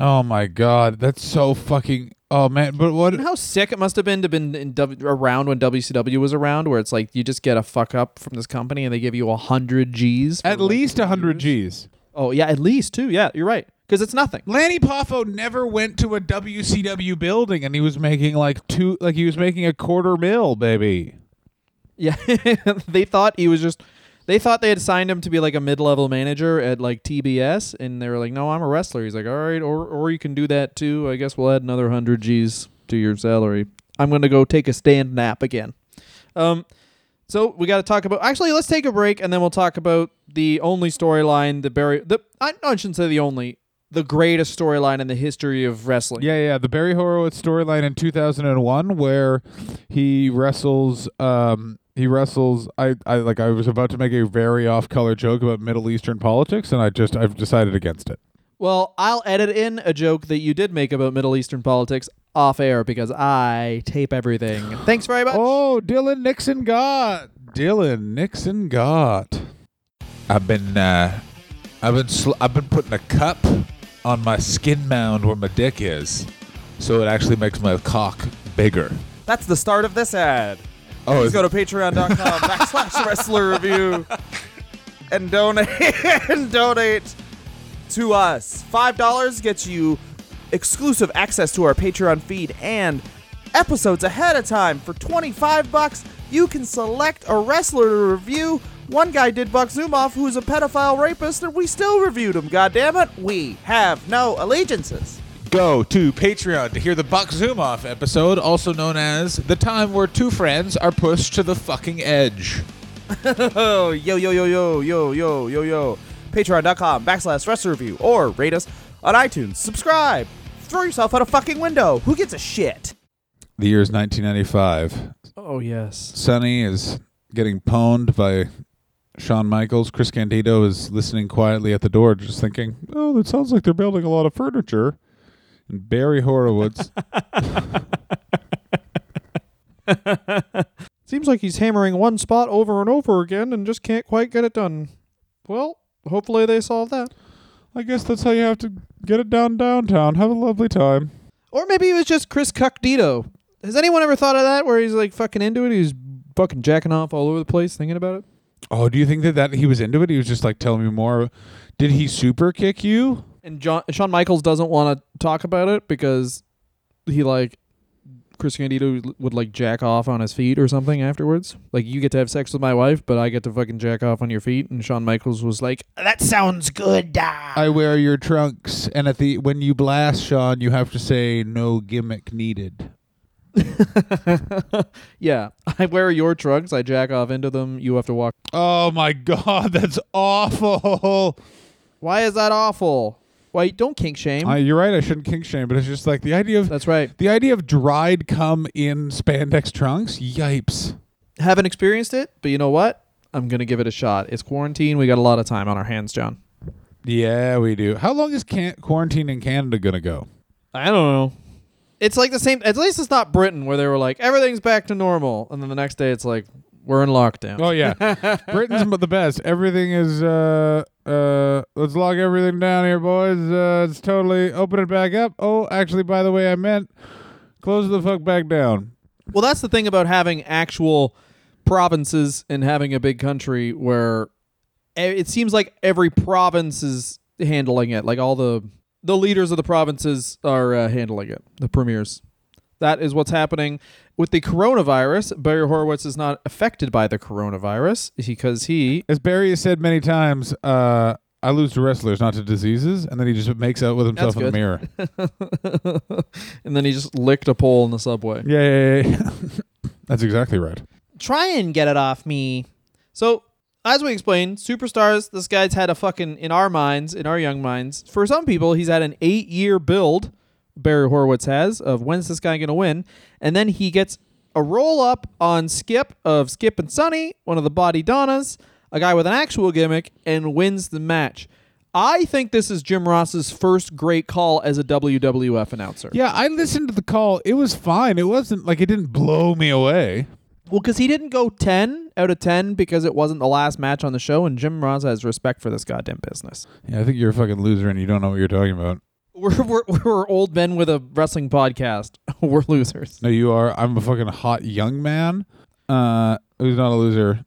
Oh my god, that's so fucking. Oh man, but what? How sick it must have been to been in w- around when WCW was around, where it's like you just get a fuck up from this company and they give you a hundred G's. At like, least two hundred years. G's. Oh yeah, at least two. Yeah, you're right. Because it's nothing. Lanny Poffo never went to a WCW building, and he was making like two, like he was making a quarter mil, baby. Yeah, they thought he was just. They thought they had signed him to be like a mid-level manager at like TBS, and they were like, "No, I'm a wrestler." He's like, "All right, or or you can do that too. I guess we'll add another hundred G's to your salary. I'm gonna go take a stand nap again." Um, so we got to talk about. Actually, let's take a break, and then we'll talk about the only storyline, the Barry. The I, I shouldn't say the only, the greatest storyline in the history of wrestling. Yeah, yeah, the Barry Horowitz storyline in 2001 where he wrestles um he wrestles I, I like I was about to make a very off-color joke about Middle Eastern politics and I just I've decided against it. Well, I'll edit in a joke that you did make about Middle Eastern politics off air because I tape everything. Thanks very much. Oh, Dylan Nixon got Dylan Nixon got. I've been uh I've been sl- I've been putting a cup on my skin mound where my dick is, so it actually makes my cock bigger. That's the start of this ad. Oh, Please go to patreon.com backslash wrestler review and donate and donate to us. Five dollars gets you exclusive access to our Patreon feed and episodes ahead of time. For 25 bucks, you can select a wrestler to review. One guy did Buck Zumhofe, who's a pedophile rapist, and we still reviewed him. God damn it, we have no allegiances. Go to Patreon to hear the Buck Zumhofe episode, also known as the time where two friends are pushed to the fucking edge. Oh, yo, yo, yo, yo, yo, yo, yo, yo. Patreon.com backslash wrestler review or rate us on iTunes. Subscribe. Throw yourself out a fucking window. Who gives a shit? The year is 1995. Oh yes. Sunny is getting pwned by Shawn Michaels. Chris Candido is listening quietly at the door, just thinking, "Oh, that sounds like they're building a lot of furniture." And Barry Horowitz, Seems like he's hammering one spot over and over again and just can't quite get it done. Well, hopefully they solve that. I guess that's how you have to get it down downtown. Have a lovely time. Or maybe it was just Chris Cuckdito. Has anyone ever thought of that where he's like fucking into it? He's fucking jacking off all over the place thinking about it? Oh, do you think that, that he was into it? He was just like telling me more. Did he super kick you? And John, Shawn Michaels doesn't want to talk about it because he like Chris Candido would like jack off on his feet or something afterwards. Like you get to have sex with my wife, but I get to fucking jack off on your feet. And Shawn Michaels was like, That sounds good. ah." I wear your trunks, and at the when you blast Shawn, you have to say no gimmick needed. "Yeah, I wear your trunks. I jack off into them. You have to walk." Oh my god, that's awful. Why is that awful? Why don't kink shame. Uh, you're right. I shouldn't kink shame, but it's just like the idea of That's right. the idea of dried cum in spandex trunks. Yipes. Haven't experienced it, but you know what? I'm gonna give it a shot. It's quarantine. We got a lot of time on our hands, John. Yeah, we do. How long is can- quarantine in Canada gonna go? I don't know. It's like the same. At least it's not Britain where they were like everything's back to normal, and then the next day it's like we're in lockdown. Oh yeah, Britain's the best. Everything is. uh uh Let's lock everything down here, boys. Uh It's totally open it back up. Oh, actually, by the way, I meant close the fuck back down. Well, that's the thing about having actual provinces and having a big country where it seems like every province is handling it. Like all the the leaders of the provinces are uh, handling it. The premiers. That is what's happening with the coronavirus. Barry Horowitz is not affected by the coronavirus because he As Barry has said many times, uh, I lose to wrestlers, not to diseases, and then he just makes out with himself in the good. mirror. and then he just licked a pole in the subway. Yeah, yeah, yeah, yeah. That's exactly right. try and get it off me. So, as we explained, superstars, this guy's had a fucking, in our minds, in our young minds, for some people, he's had an eight year build, Barry Horowitz has, of when's this guy going to win. And then he gets a roll up on Skip of Skip and Sunny, one of the Bodydonnas, a guy with an actual gimmick, and wins the match. I think this is Jim Ross's first great call as a WWF announcer. Yeah, I listened to the call. It was fine. It wasn't like it didn't blow me away. Well, because he didn't go 10 out of 10 because it wasn't the last match on the show, and Jim Ross has respect for this goddamn business. Yeah, I think you're a fucking loser and you don't know what you're talking about. We're, we're, we're old men with a wrestling podcast. we're losers. No, you are. I'm a fucking hot young man uh, who's not a loser.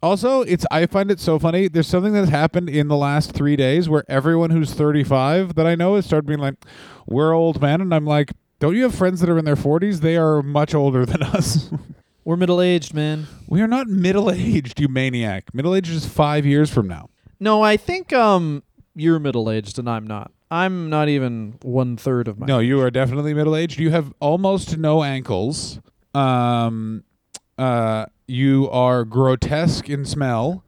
Also, it's I find it so funny. There's something that's happened in the last three days where everyone who's 35 that I know has started being like, "We're old men," and I'm like, "Don't you have friends that are in their 40s? They are much older than us." We're middle aged, man. We are not middle aged, you maniac. Middle aged is five years from now. No, I think um you're middle aged and I'm not. I'm not even one third of my. No, you are definitely middle aged. You have almost no ankles. Um, uh, you are grotesque in smell,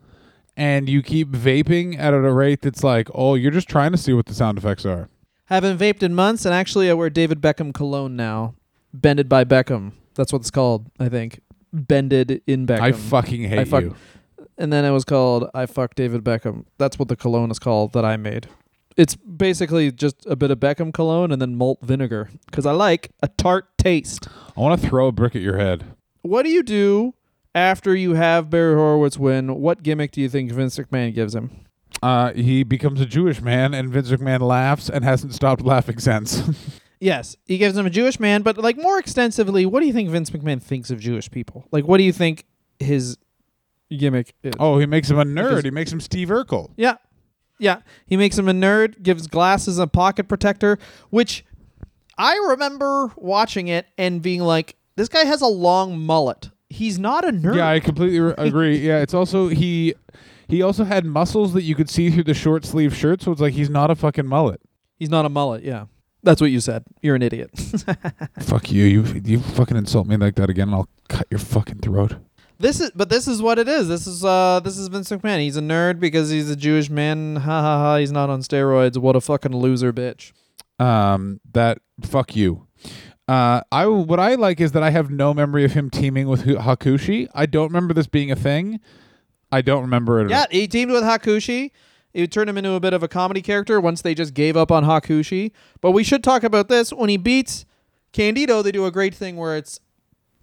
and you keep vaping at a rate that's like, oh, you're just trying to see what the sound effects are. Haven't vaped in months, and actually I wear David Beckham cologne now. Bended by Beckham. That's what it's called. I think. Bended in Beckham. I fucking hate I fuck- you. and then it was called I fuck David Beckham. That's what the cologne is called that I made. It's basically just a bit of Beckham cologne and then malt vinegar because I like a tart taste. I want to throw a brick at your head. What do you do after you have Barry Horowitz win? What gimmick do you think Vince McMahon gives him? Uh, he becomes a Jewish man, and Vince McMahon laughs and hasn't stopped laughing since. Yes, he gives him a Jewish man, but like more extensively, what do you think Vince McMahon thinks of Jewish people? Like, what do you think his gimmick is? oh, he makes him a nerd. Because- he makes him Steve Urkel. Yeah. Yeah. He makes him a nerd, gives glasses a pocket protector, which I remember watching it and being like, this guy has a long mullet. He's not a nerd. Yeah, I completely re- agree. Yeah, it's also he he also had muscles that you could see through the short sleeve shirt, so it's like he's not a fucking mullet. He's not a mullet. Yeah. That's what you said. You're an idiot. Fuck you. You you fucking insult me like that again, and I'll cut your fucking throat. this is, but this is what it is. This is, uh, this is Vince McMahon. He's a nerd because he's a Jewish man. Ha ha ha. He's not on steroids. What a fucking loser, bitch. Um, that fuck you. Uh, I what I like is that I have no memory of him teaming with Hu- Hakushi. I don't remember this being a thing. I don't remember it. at Yeah, he teamed with Hakushi. It turned him into a bit of a comedy character once they just gave up on Hakushi. But we should talk about this. When he beats Candido, they do a great thing where it's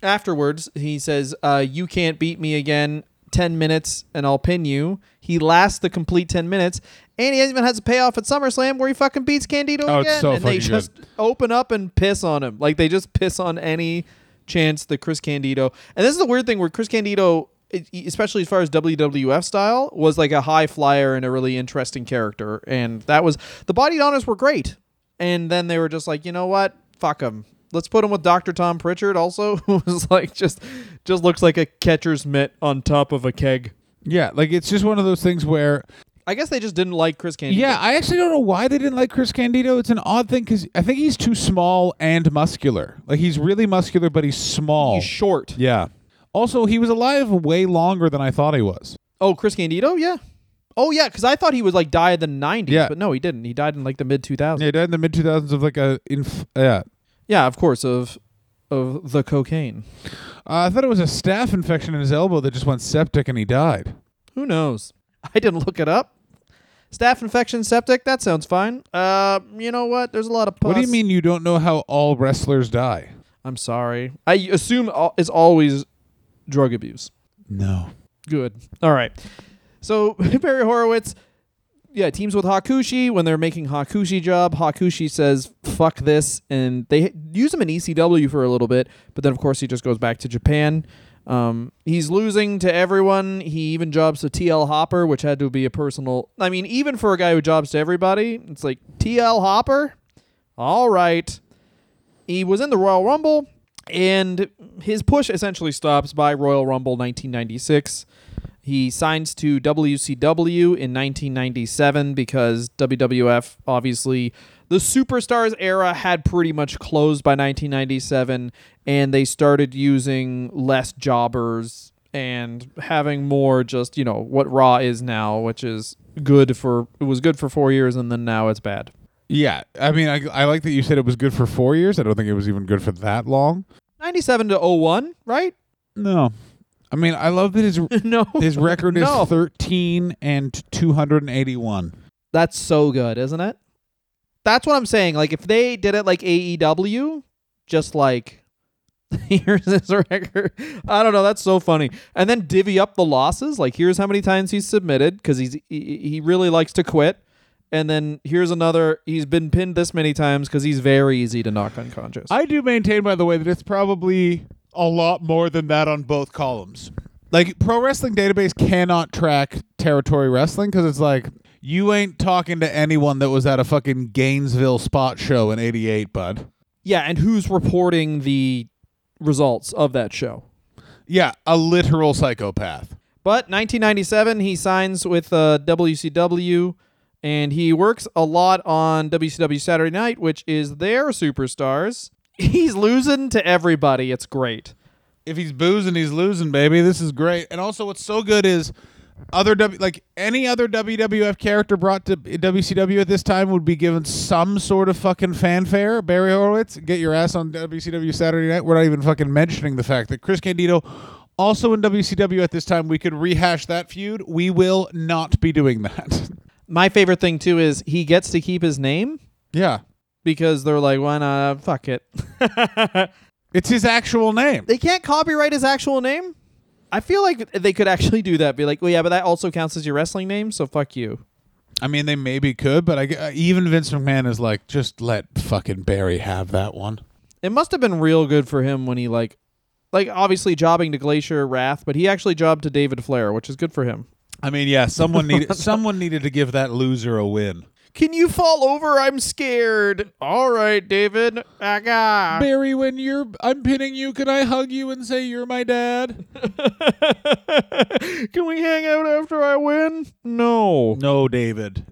afterwards, he says, uh, You can't beat me again. 10 minutes and I'll pin you. He lasts the complete 10 minutes. And he even has a payoff at SummerSlam where he fucking beats Candido Oh, it's again. so and they just open up and piss on him. Like they just piss on any chance that Chris Candido. And this is the weird thing where Chris Candido, especially as far as WWF style, was like a high flyer and a really interesting character. And that was the Bodydonnas were great. And then they were just like, you know what? Fuck them. Let's put him with Dr. Tom Pritchard also, who was like just just looks like a catcher's mitt on top of a keg. yeah. Like it's just one of those things where I guess they just didn't like Chris Candido. Yeah, I actually don't know why they didn't like Chris Candido. It's an odd thing because I think he's too small and muscular. Like he's really muscular, but he's small. he's short. yeah. Also, he was alive way longer than I thought he was. Oh, Chris Candido, yeah. Oh yeah, because I thought he was like died in the '90s, Yeah. but no, he didn't. He died in like the mid 2000s. Yeah, he died in the mid two thousands of like a inf- yeah. Yeah, of course, of of the cocaine. Uh, I thought it was a staph infection in his elbow that just went septic and he died. Who knows? I didn't look it up. Staph infection, septic. That sounds fine. Uh, you know what? There's a lot of. Pus. What do you mean you don't know how all wrestlers die? I'm sorry. I assume al- it's always drug abuse. No. Good. All right. So Barry Horowitz, yeah, teams with Hakushi when they're making Hakushi job. Hakushi says "fuck this," and they use him in ECW for a little bit, but then of course he just goes back to Japan. Um, he's losing to everyone. He even jobs to TL Hopper, which had to be a personal. I mean, even for a guy who jobs to everybody, it's like TL Hopper. All right. He was in the Royal Rumble, and his push essentially stops by Royal Rumble 1996. He signs to WCW in 1997 because WWF, obviously, the Superstars era had pretty much closed by 1997, and they started using less jobbers and having more just, you know, what Raw is now, which is good for, it was good for four years, and then now it's bad. Yeah, I mean, I, I like that you said it was good for four years. I don't think it was even good for that long. 97 to 01, right? No, I mean, I love that his no. his record is No. thirteen and two hundred and eighty one. That's so good, isn't it? That's what I'm saying. Like if they did it like AEW, just like here's his record. I don't know. That's so funny. And then divvy up the losses. Like here's how many times he's submitted because he's he, he really likes to quit. And then here's another. He's been pinned this many times because he's very easy to knock unconscious. I do maintain, by the way, that it's probably a lot more than that on both columns. Like Pro Wrestling Database cannot track territory wrestling because it's like you ain't talking to anyone that was at a fucking Gainesville spot show in '88, bud. yeah, and who's reporting the results of that show? Yeah, a literal psychopath. But 1997, he signs with uh, WCW, and he works a lot on WCW Saturday Night, which is their superstars. He's losing to everybody. It's great. If he's boozing, he's losing, baby. This is great. And also, what's so good is other W like any other WWF character brought to WCW at this time would be given some sort of fucking fanfare. Barry Horowitz, get your ass on WCW Saturday Night. We're not even fucking mentioning the fact that Chris Candido, also in WCW at this time, we could rehash that feud. We will not be doing that. My favorite thing too is he gets to keep his name yeah, because they're like, why not? Fuck it. it's his actual name. they can't copyright his actual name. I feel like they could actually do that. Be like, well, yeah, but that also counts as your wrestling name, so fuck you. I mean, they maybe could, but I, uh, even Vince McMahon is like, just let fucking Barry have that one. It must have been real good for him when he like, like obviously jobbing to Glacier Wrath, but he actually jobbed to David Flair, which is good for him. I mean, yeah, someone needed someone needed to give that loser a win. Can you fall over? I'm scared. All right, David. Aga. Barry, when you're I'm pinning you, can I hug you and say you're my dad? Can we hang out after I win? No. No, David.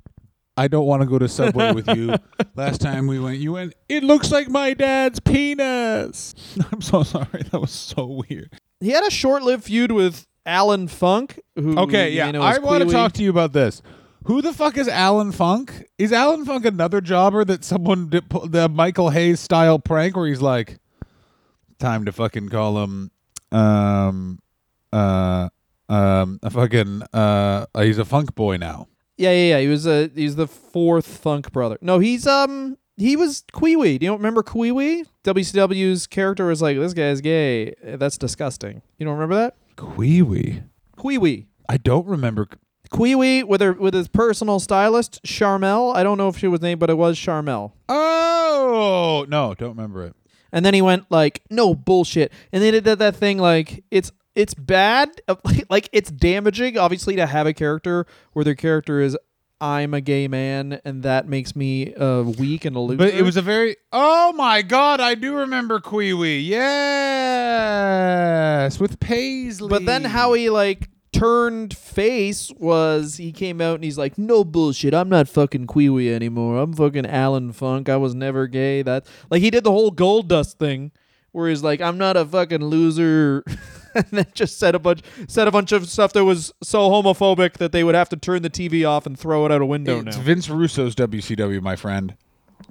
I don't want to go to Subway with you. Last time we went, you went, it looks like my dad's penis. I'm so sorry. That was so weird. He had a short-lived feud with Alan Funk. Who Okay, yeah. you know, I want to talk to you about this. Who the fuck is Alan Funk? Is Alan Funk another jobber that someone did pu- the Michael Hayes style prank where he's like, time to fucking call him, um, uh, um, a fucking, uh, he's a funk boy now. Yeah, yeah, yeah. He was a he's the fourth Funk brother. No, he's um he was Kwee Wee. Do you don't remember Kwee Wee? WCW's character was like, this guy's gay. That's disgusting. You don't remember that? Kwee Wee. Queewee. I don't remember. Kwee Wee with her with his personal stylist Sharmell. I don't know if she was named, but it was Sharmell. Oh no, don't remember it. And then he went like, "No bullshit." And then it did that thing like it's it's bad, like it's damaging obviously to have a character where their character is I'm a gay man and that makes me uh, weak and a loser. But it was a very. Oh my god, I do remember Kwee Wee. Yes, with Paisley. But then how he like turned face was he came out and he's like, "No bullshit. I'm not fucking Kwee Wee anymore. I'm fucking Alan Funk. I was never gay." That like he did the whole gold dust thing where he's like, "I'm not a fucking loser." and then just said a bunch said a bunch of stuff that was so homophobic that they would have to turn the TV off and throw it out a window it's now. Vince Russo's WCW, my friend.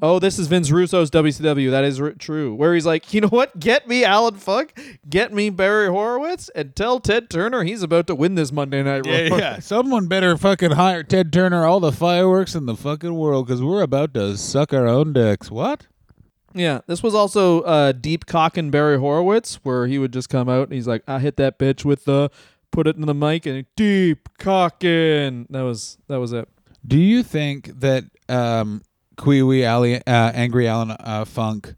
Oh, this is Vince Russo's WCW. That is r- true. Where he's like, you know what? Get me Alan Funk, get me Barry Horowitz, and tell Ted Turner he's about to win this Monday Night Raw. Yeah, yeah. Someone better fucking hire Ted Turner all the fireworks in the fucking world because we're about to suck our own dicks. What? Yeah, this was also uh, Deep Cockin' Barry Horowitz, where he would just come out and he's like, "I hit that bitch with the, put it in the mic and deep cocking." That was that was it. Do you think that um, Kwee Wee Ali, uh, Angry Alan uh, Funk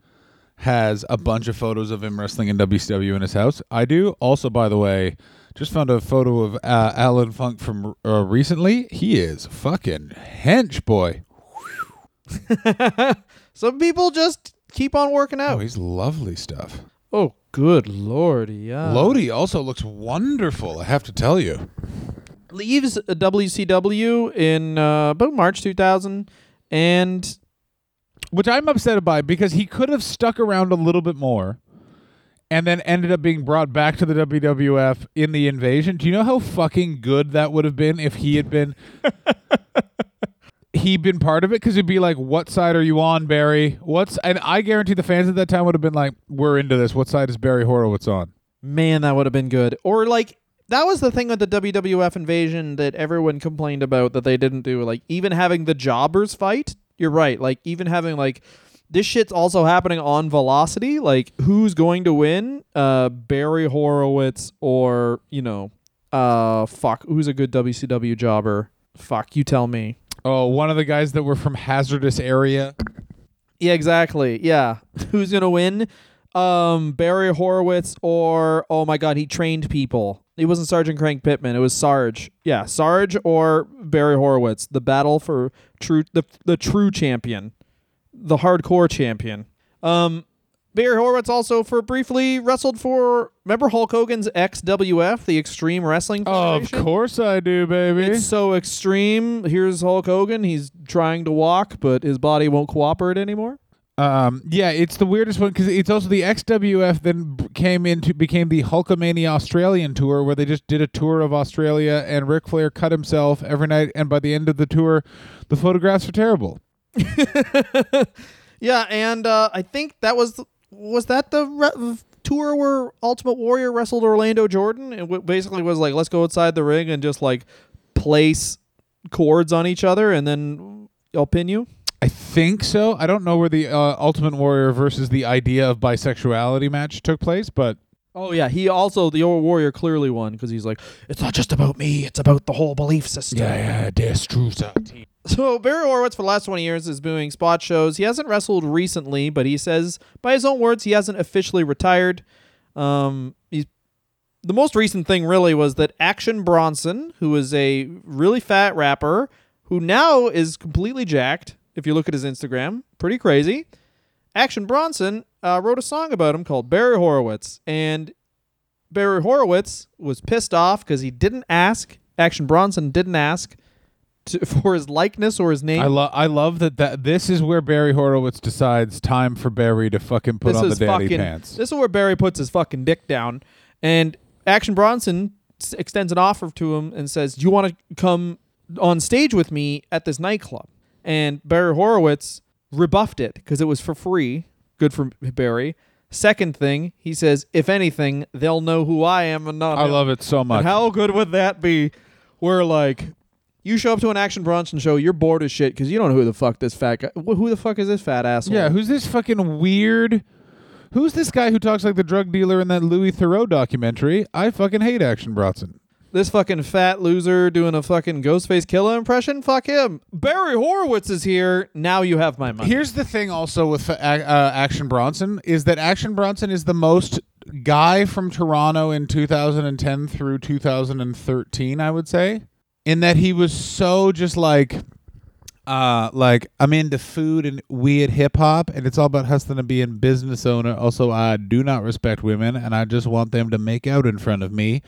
has a bunch of photos of him wrestling in WCW in his house? I do. Also, by the way, just found a photo of uh, Alan Funk from uh, recently. He is fucking hench boy. Some people just keep on working Oh, out. he's lovely stuff. Oh, good lord, yeah. Lodi also looks wonderful. I have to tell you. leaves WCW in uh, about March 2000, and which I'm upset by because he could have stuck around a little bit more and then ended up being brought back to the WWF in the invasion. Do you know how fucking good that would have been if he had been he'd been part of it cuz it'd be like what side are you on, Barry? What's and I guarantee the fans at that time would have been like we're into this. What side is Barry Horowitz on? man, that would have been good. Or like that was the thing with the WWF invasion that everyone complained about that they didn't do. Like even having the jobbers fight. You're right. Like even having like this shit's also happening on Velocity. Like who's going to win? Uh, Barry Horowitz or you know, uh, fuck, who's a good WCW jobber? Fuck, you tell me. Oh, one of the guys that were from hazardous area. Yeah, exactly. Yeah. Who's to win? Um, Barry Horowitz or oh my god, he trained people. It wasn't Sergeant Craig Pittman, it was Sarge. Yeah, Sarge or Barry Horowitz. The battle for true the the true champion. The hardcore champion. Um Barry Horowitz also for briefly wrestled for remember Hulk Hogan's XWF, the Extreme Wrestling Oh Of course I do, baby. It's so extreme. Here's Hulk Hogan. He's trying to walk, but his body won't cooperate anymore. Um, yeah, it's the weirdest one because it's also the XWF then came into became the Hulkamania Australian tour where they just did a tour of Australia and Ric Flair cut himself every night and by the end of the tour, the photographs were terrible. Yeah, and uh, I think that was was that the re- tour where Ultimate Warrior wrestled Orlando Jordan. It w- basically was like, let's go outside the ring and just like place cords on each other, and then I'll pin you. I think so. I don't know where the uh, Ultimate Warrior versus the idea of bisexuality match took place, but Oh yeah, he also the old warrior clearly won because he's like, it's not just about me; it's about the whole belief system. yeah, that's true. So Barry Horowitz for the last 20 years is doing spot shows. He hasn't wrestled recently, but he says, by his own words, he hasn't officially retired. Um, he's the most recent thing really was that Action Bronson, who is a really fat rapper, who now is completely jacked. If you look at his Instagram, pretty crazy. Action Bronson uh, wrote a song about him called Barry Horowitz, and Barry Horowitz was pissed off because he didn't ask. Action Bronson didn't ask to, for his likeness or his name. I love I love that, that this is where Barry Horowitz decides time for Barry to fucking put this on the daddy fucking. pants. This is where Barry puts his fucking dick down, and Action Bronson s- extends an offer to him and says, "Do you want to come on stage with me at this nightclub?" And Barry Horowitz rebuffed it because it was for free. Good for Barry. Second thing, he says, "If anything, they'll know who I am and not." I him." love it so much. And how good would that be? Where like you show up to an Action Bronson show, you're bored as shit because you don't know who the fuck this fat guy. wh- Who the fuck is this fat asshole? Yeah, who's this fucking weird? Who's this guy who talks like the drug dealer in that Louis Theroux documentary? I fucking hate Action Bronson. this fucking fat loser doing a fucking Ghostface Killah impression? Fuck him. Barry Horowitz is here. Now you have my money. Here's the thing also with uh, uh, Action Bronson is that Action Bronson is the most guy from Toronto in 2010 through 2013, I would say, in that he was so just like uh like I'm into food and weird hip hop and it's all about hustling and being business owner. Also, I do not respect women and I just want them to make out in front of me.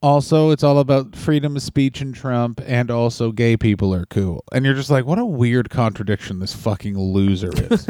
Also, it's all about freedom of speech and Trump, and also gay people are cool. And you're just like, what a weird contradiction this fucking loser is.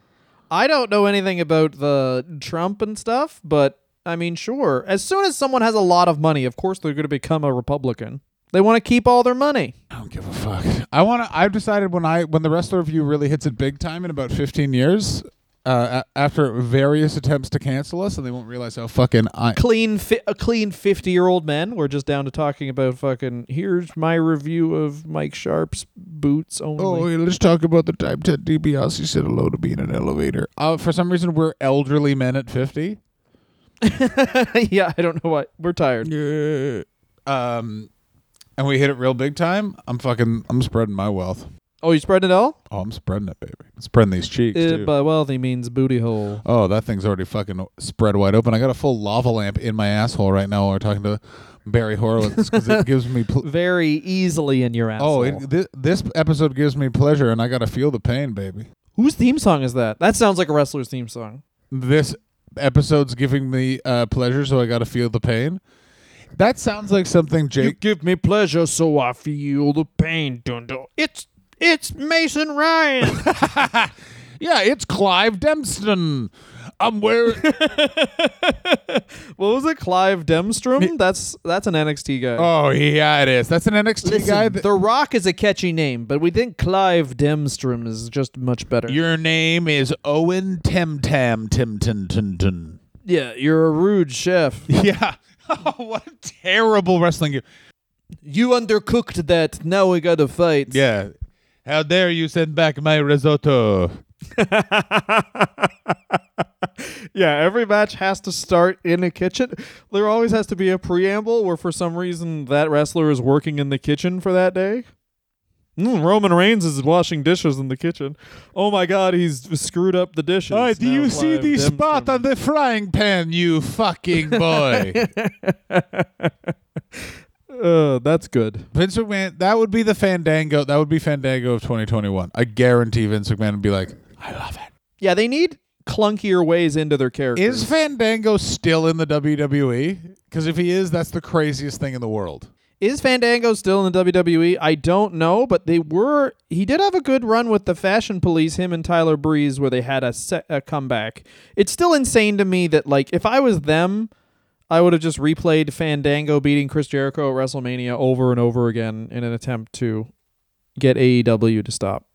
I don't know anything about the Trump and stuff, but I mean, sure. As soon as someone has a lot of money, of course they're going to become a Republican. They want to keep all their money. I don't give a fuck. I want to. I've decided when I when the wrestler review really hits it big time in about 15 years, uh, a- after various attempts to cancel us, and they won't realize how fucking I. Clean, fi- a clean fifty-year-old men. We're just down to talking about fucking. Here's my review of Mike Sharpe's boots only. Oh, yeah, let's talk about the time Ted DiBiase said hello to me in an elevator. Uh, for some reason, we're elderly men at 50. yeah, I don't know why. We're tired. Yeah. Um, and we hit it real big time. I'm fucking. I'm spreading my wealth. Oh, you spreading it all? Oh, I'm spreading it, baby. I'm spreading these cheeks Uh, too. by wealthy means booty hole. Oh, that thing's already fucking spread wide open. I got a full lava lamp in my asshole right now while we're talking to Barry Horowitz because it gives me. Pl- Very easily in your asshole. oh, it, thi- this episode gives me pleasure, and I got to feel the pain, baby. Whose theme song is that? That sounds like a wrestler's theme song. This episode's giving me uh, pleasure, so I got to feel the pain. That sounds like something Jake. You give me pleasure, so I feel the pain. Dun, dun. It's it's Mason Ryan. yeah, it's Clive Dempston. I'm wearing. what was it? Clive Demstrom? That's that's an NXT guy. oh yeah, it is. That's an NXT Listen, guy. That, the Rock is a catchy name, but we think Clive Demstrom is just much better. Your name is Owen Tem Tam Tim Tin Tin Tin. yeah, you're a rude chef. Yeah. Oh, what a terrible wrestling game. you undercooked that. Now we gotta fight. Yeah. How dare you send back my risotto? Yeah, every match has to start in a kitchen. There always has to be a preamble where, for some reason, that wrestler is working in the kitchen for that day. Mm, Roman Reigns is washing dishes in the kitchen. Oh my God, he's screwed up the dishes. Oh, do Now you see the spot Demstrom- on the frying pan, you fucking boy? Uh, that's good. Vince McMahon, that would be the Fandango. That would be Fandango of 2021. I guarantee Vince McMahon would be like, I love it. Yeah, they need clunkier ways into their characters. Is Fandango still in the WWE? Because if he is, that's the craziest thing in the world. Is Fandango still in the WWE? I don't know, but they were. He did have a good run with the Fashion Police, him and Tyler Breeze, where they had a, a comeback. It's still insane to me that like if I was them, I would have just replayed Fandango beating Chris Jericho at WrestleMania over and over again in an attempt to get AEW to stop.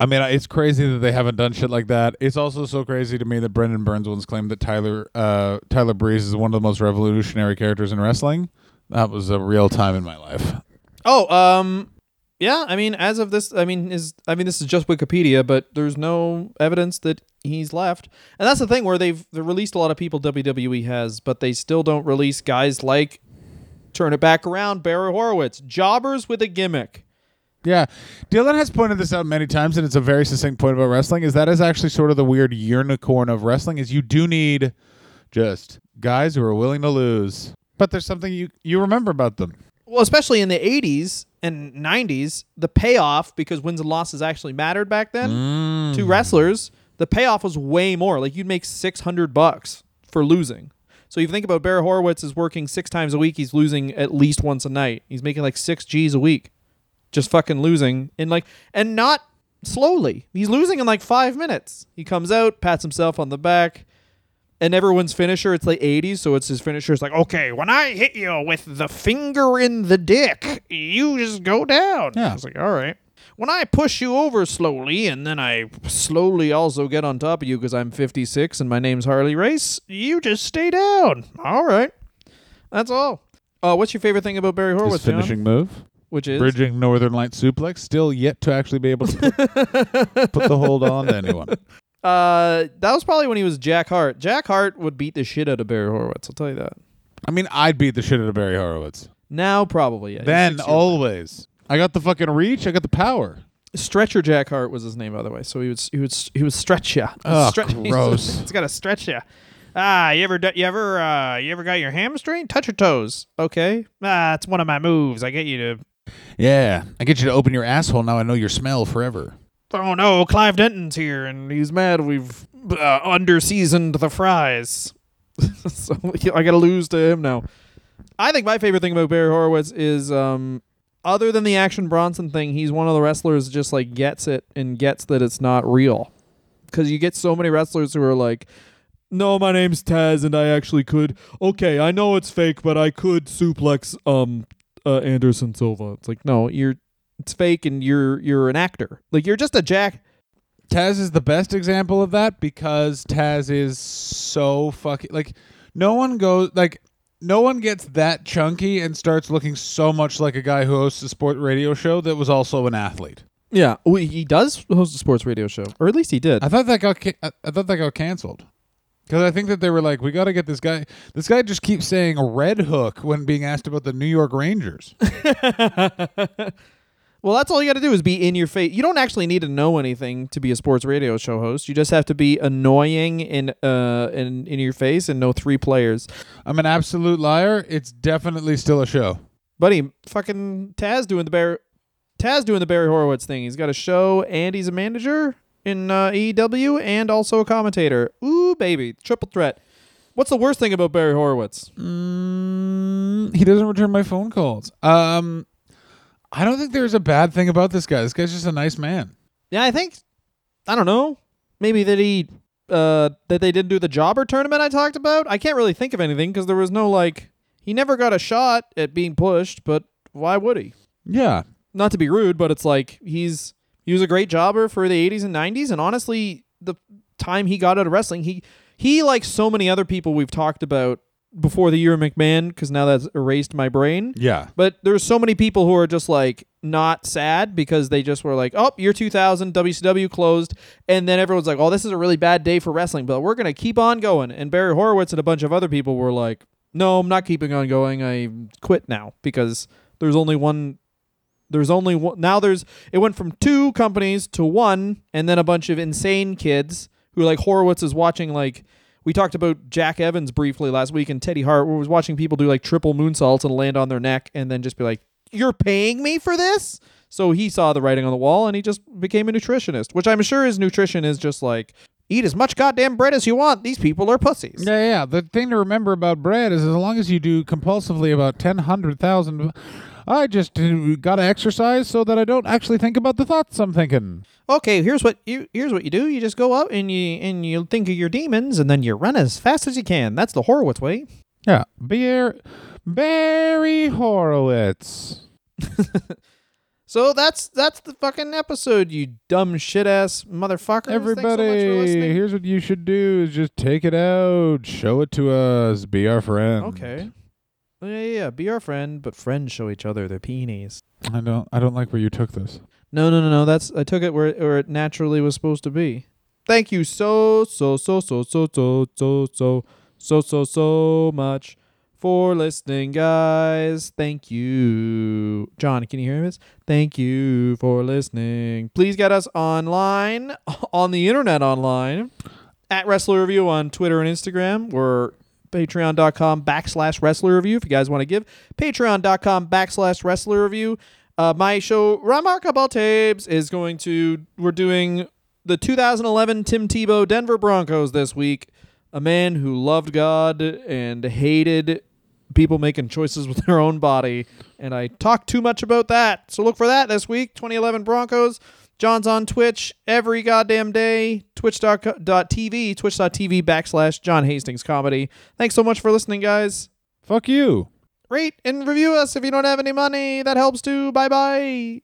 I mean, it's crazy that they haven't done shit like that. It's also so crazy to me that Brendon Burns once claimed that Tyler uh, Tyler Breeze is one of the most revolutionary characters in wrestling. That was a real time in my life. Oh, um, yeah. I mean, as of this, I mean, is I mean, this is just Wikipedia, but there's no evidence that he's left. And that's the thing where they've they released a lot of people WWE has, but they still don't release guys like turn it back around, Barry Horowitz, jobbers with a gimmick. Yeah, Dylan has pointed this out many times, and it's a very succinct point about wrestling. Is that is actually sort of the weird unicorn of wrestling? Is you do need just guys who are willing to lose, but there's something you you remember about them. Well, especially in the 80s and 90s, the payoff because wins and losses actually mattered back then mm. to wrestlers, the payoff was way more. Like you'd make 600 bucks for losing. So you think about Barry Horowitz is working 6 times a week, he's losing at least once a night. He's making like 6 Gs a week. Just fucking losing and like and not slowly. He's losing in like 5 minutes. He comes out, pats himself on the back, and everyone's finisher it's like 80s so it's his finisher it's like okay when i hit you with the finger in the dick you just go down. Yeah. i was like all right when i push you over slowly and then i slowly also get on top of you because i'm 56 and my name's harley race you just stay down. All right that's all. Uh, what's your favorite thing about barry His horowitz John? finishing move, which is? Bridging Northern Light suplex, still yet to actually be able to put, put the hold on to anyone. Uh, that was probably when he was jack hart jack hart would beat the shit out of barry horowitz i'll tell you that I mean, I'd beat the shit out of Barry Horowitz. now probably yeah. Then always, I got the fucking reach. I got the power. Stretcher Jack Hart was his name, by the way. So he would he would he would stretch you. Ugh, stretch, gross. it's got to stretch you. Ah, you ever you ever uh you ever got your hamstring? Touch your toes. Okay. Ah, it's one of my moves. I get you to. Yeah, I get you to open your asshole. Now I know your smell forever. Oh no, Clive Denton's here and he's mad. We've uh, underseasoned the fries, so I got to lose to him now. I think my favorite thing about Barry Horowitz is um. Other than the Action Bronson thing, he's one of the wrestlers just like gets it and gets that it's not real. Because you get so many wrestlers who are like, "No, my name's Taz, and I actually could. Okay, I know it's fake, but I could suplex um uh, Anderson Silva." It's like, no, you're it's fake, and you're you're an actor. Like you're just a jack. Taz is the best example of that because Taz is so fucking like no one goes like no one gets that chunky and starts looking so much like a guy who hosts a sport radio show that was also an athlete. Yeah, he does host a sports radio show, or at least he did. I thought that got ca- I I thought that got canceled. Because I think that they were like, we got to get this guy. This guy just keeps saying Red Hook when being asked about the New York Rangers. Well, that's all you got to do is be in your face. You don't actually need to know anything to be a sports radio show host. You just have to be annoying in uh in in your face and know three players. I'm an absolute liar. It's definitely still a show. Buddy, fucking Taz doing the Barry Taz doing the Barry Horowitz thing. He's got a show and he's a manager in uh, AEW and also a commentator. Ooh, baby, triple threat. What's the worst thing about Barry Horowitz? Mm, he doesn't return my phone calls. Um, I don't think there's a bad thing about this guy. This guy's just a nice man. Yeah, I think I don't know. Maybe that he uh that they didn't do the jobber tournament I talked about. I can't really think of anything because there was no like he never got a shot at being pushed, but why would he? Yeah. Not to be rude, but it's like he's he was a great jobber for the 80s and 90s and honestly the time he got out of wrestling, he he like so many other people we've talked about before the year of McMahon cuz now that's erased my brain. Yeah. But there's so many people who are just like not sad because they just were like, "Oh, year 2000, WCW closed," and then everyone's like, "Oh, this is a really bad day for wrestling, but we're gonna keep on going." And Barry Horowitz and a bunch of other people were like, "No, I'm not keeping on going. I quit now because there's only one. There's only one now. There's it went from two companies to one, and then a bunch of insane kids who like Horowitz is watching like." We talked about Jack Evans briefly last week, and Teddy Hart we was watching people do like triple moonsaults and land on their neck, and then just be like, "You're paying me for this?" So he saw the writing on the wall, and he just became a nutritionist, which I'm sure his nutrition is just like Eat as much goddamn bread as you want. These people are pussies. Yeah, yeah. The thing to remember about bread is as long as you do compulsively about 10, 100,000, I just uh, got to exercise so that I don't actually think about the thoughts I'm thinking. Okay, here's what you here's what you do. You just go out and you and you think of your demons and then you run as fast as you can. That's the Horowitz way. Yeah. Beer, Barry Horowitz. So that's that's the fucking episode, you dumb shit ass motherfucker. Everybody, here's what you should do is just take it out, show it to us, be our friend. Okay. Yeah, yeah, yeah. Be our friend, but friends show each other their peonies. I don't I don't like where you took this. No, no, no, no. That's I took it where where it naturally was supposed to be. Thank you so so so so so so so so so so so much for listening, guys. Thank you, John. Can you hear this? Thank you for listening. Please get us online on the internet online at Wrestler Review on Twitter and Instagram. We're patreon.com backslash wrestler review if you guys want to give. Patreon.com backslash wrestler review. Uh, my show remarkable tapes is going to we're doing the 2011 tim tebow denver broncos this week. A man who loved god and hated people making choices with their own body and i talk too much about that. So look for that this week 2011 broncos John's on Twitch every goddamn day. Twitch.tv, twitch.tv backslash John Hastings Comedy. Thanks so much for listening, guys. Fuck you. Rate and review us if you don't have any money. That helps too. Bye bye.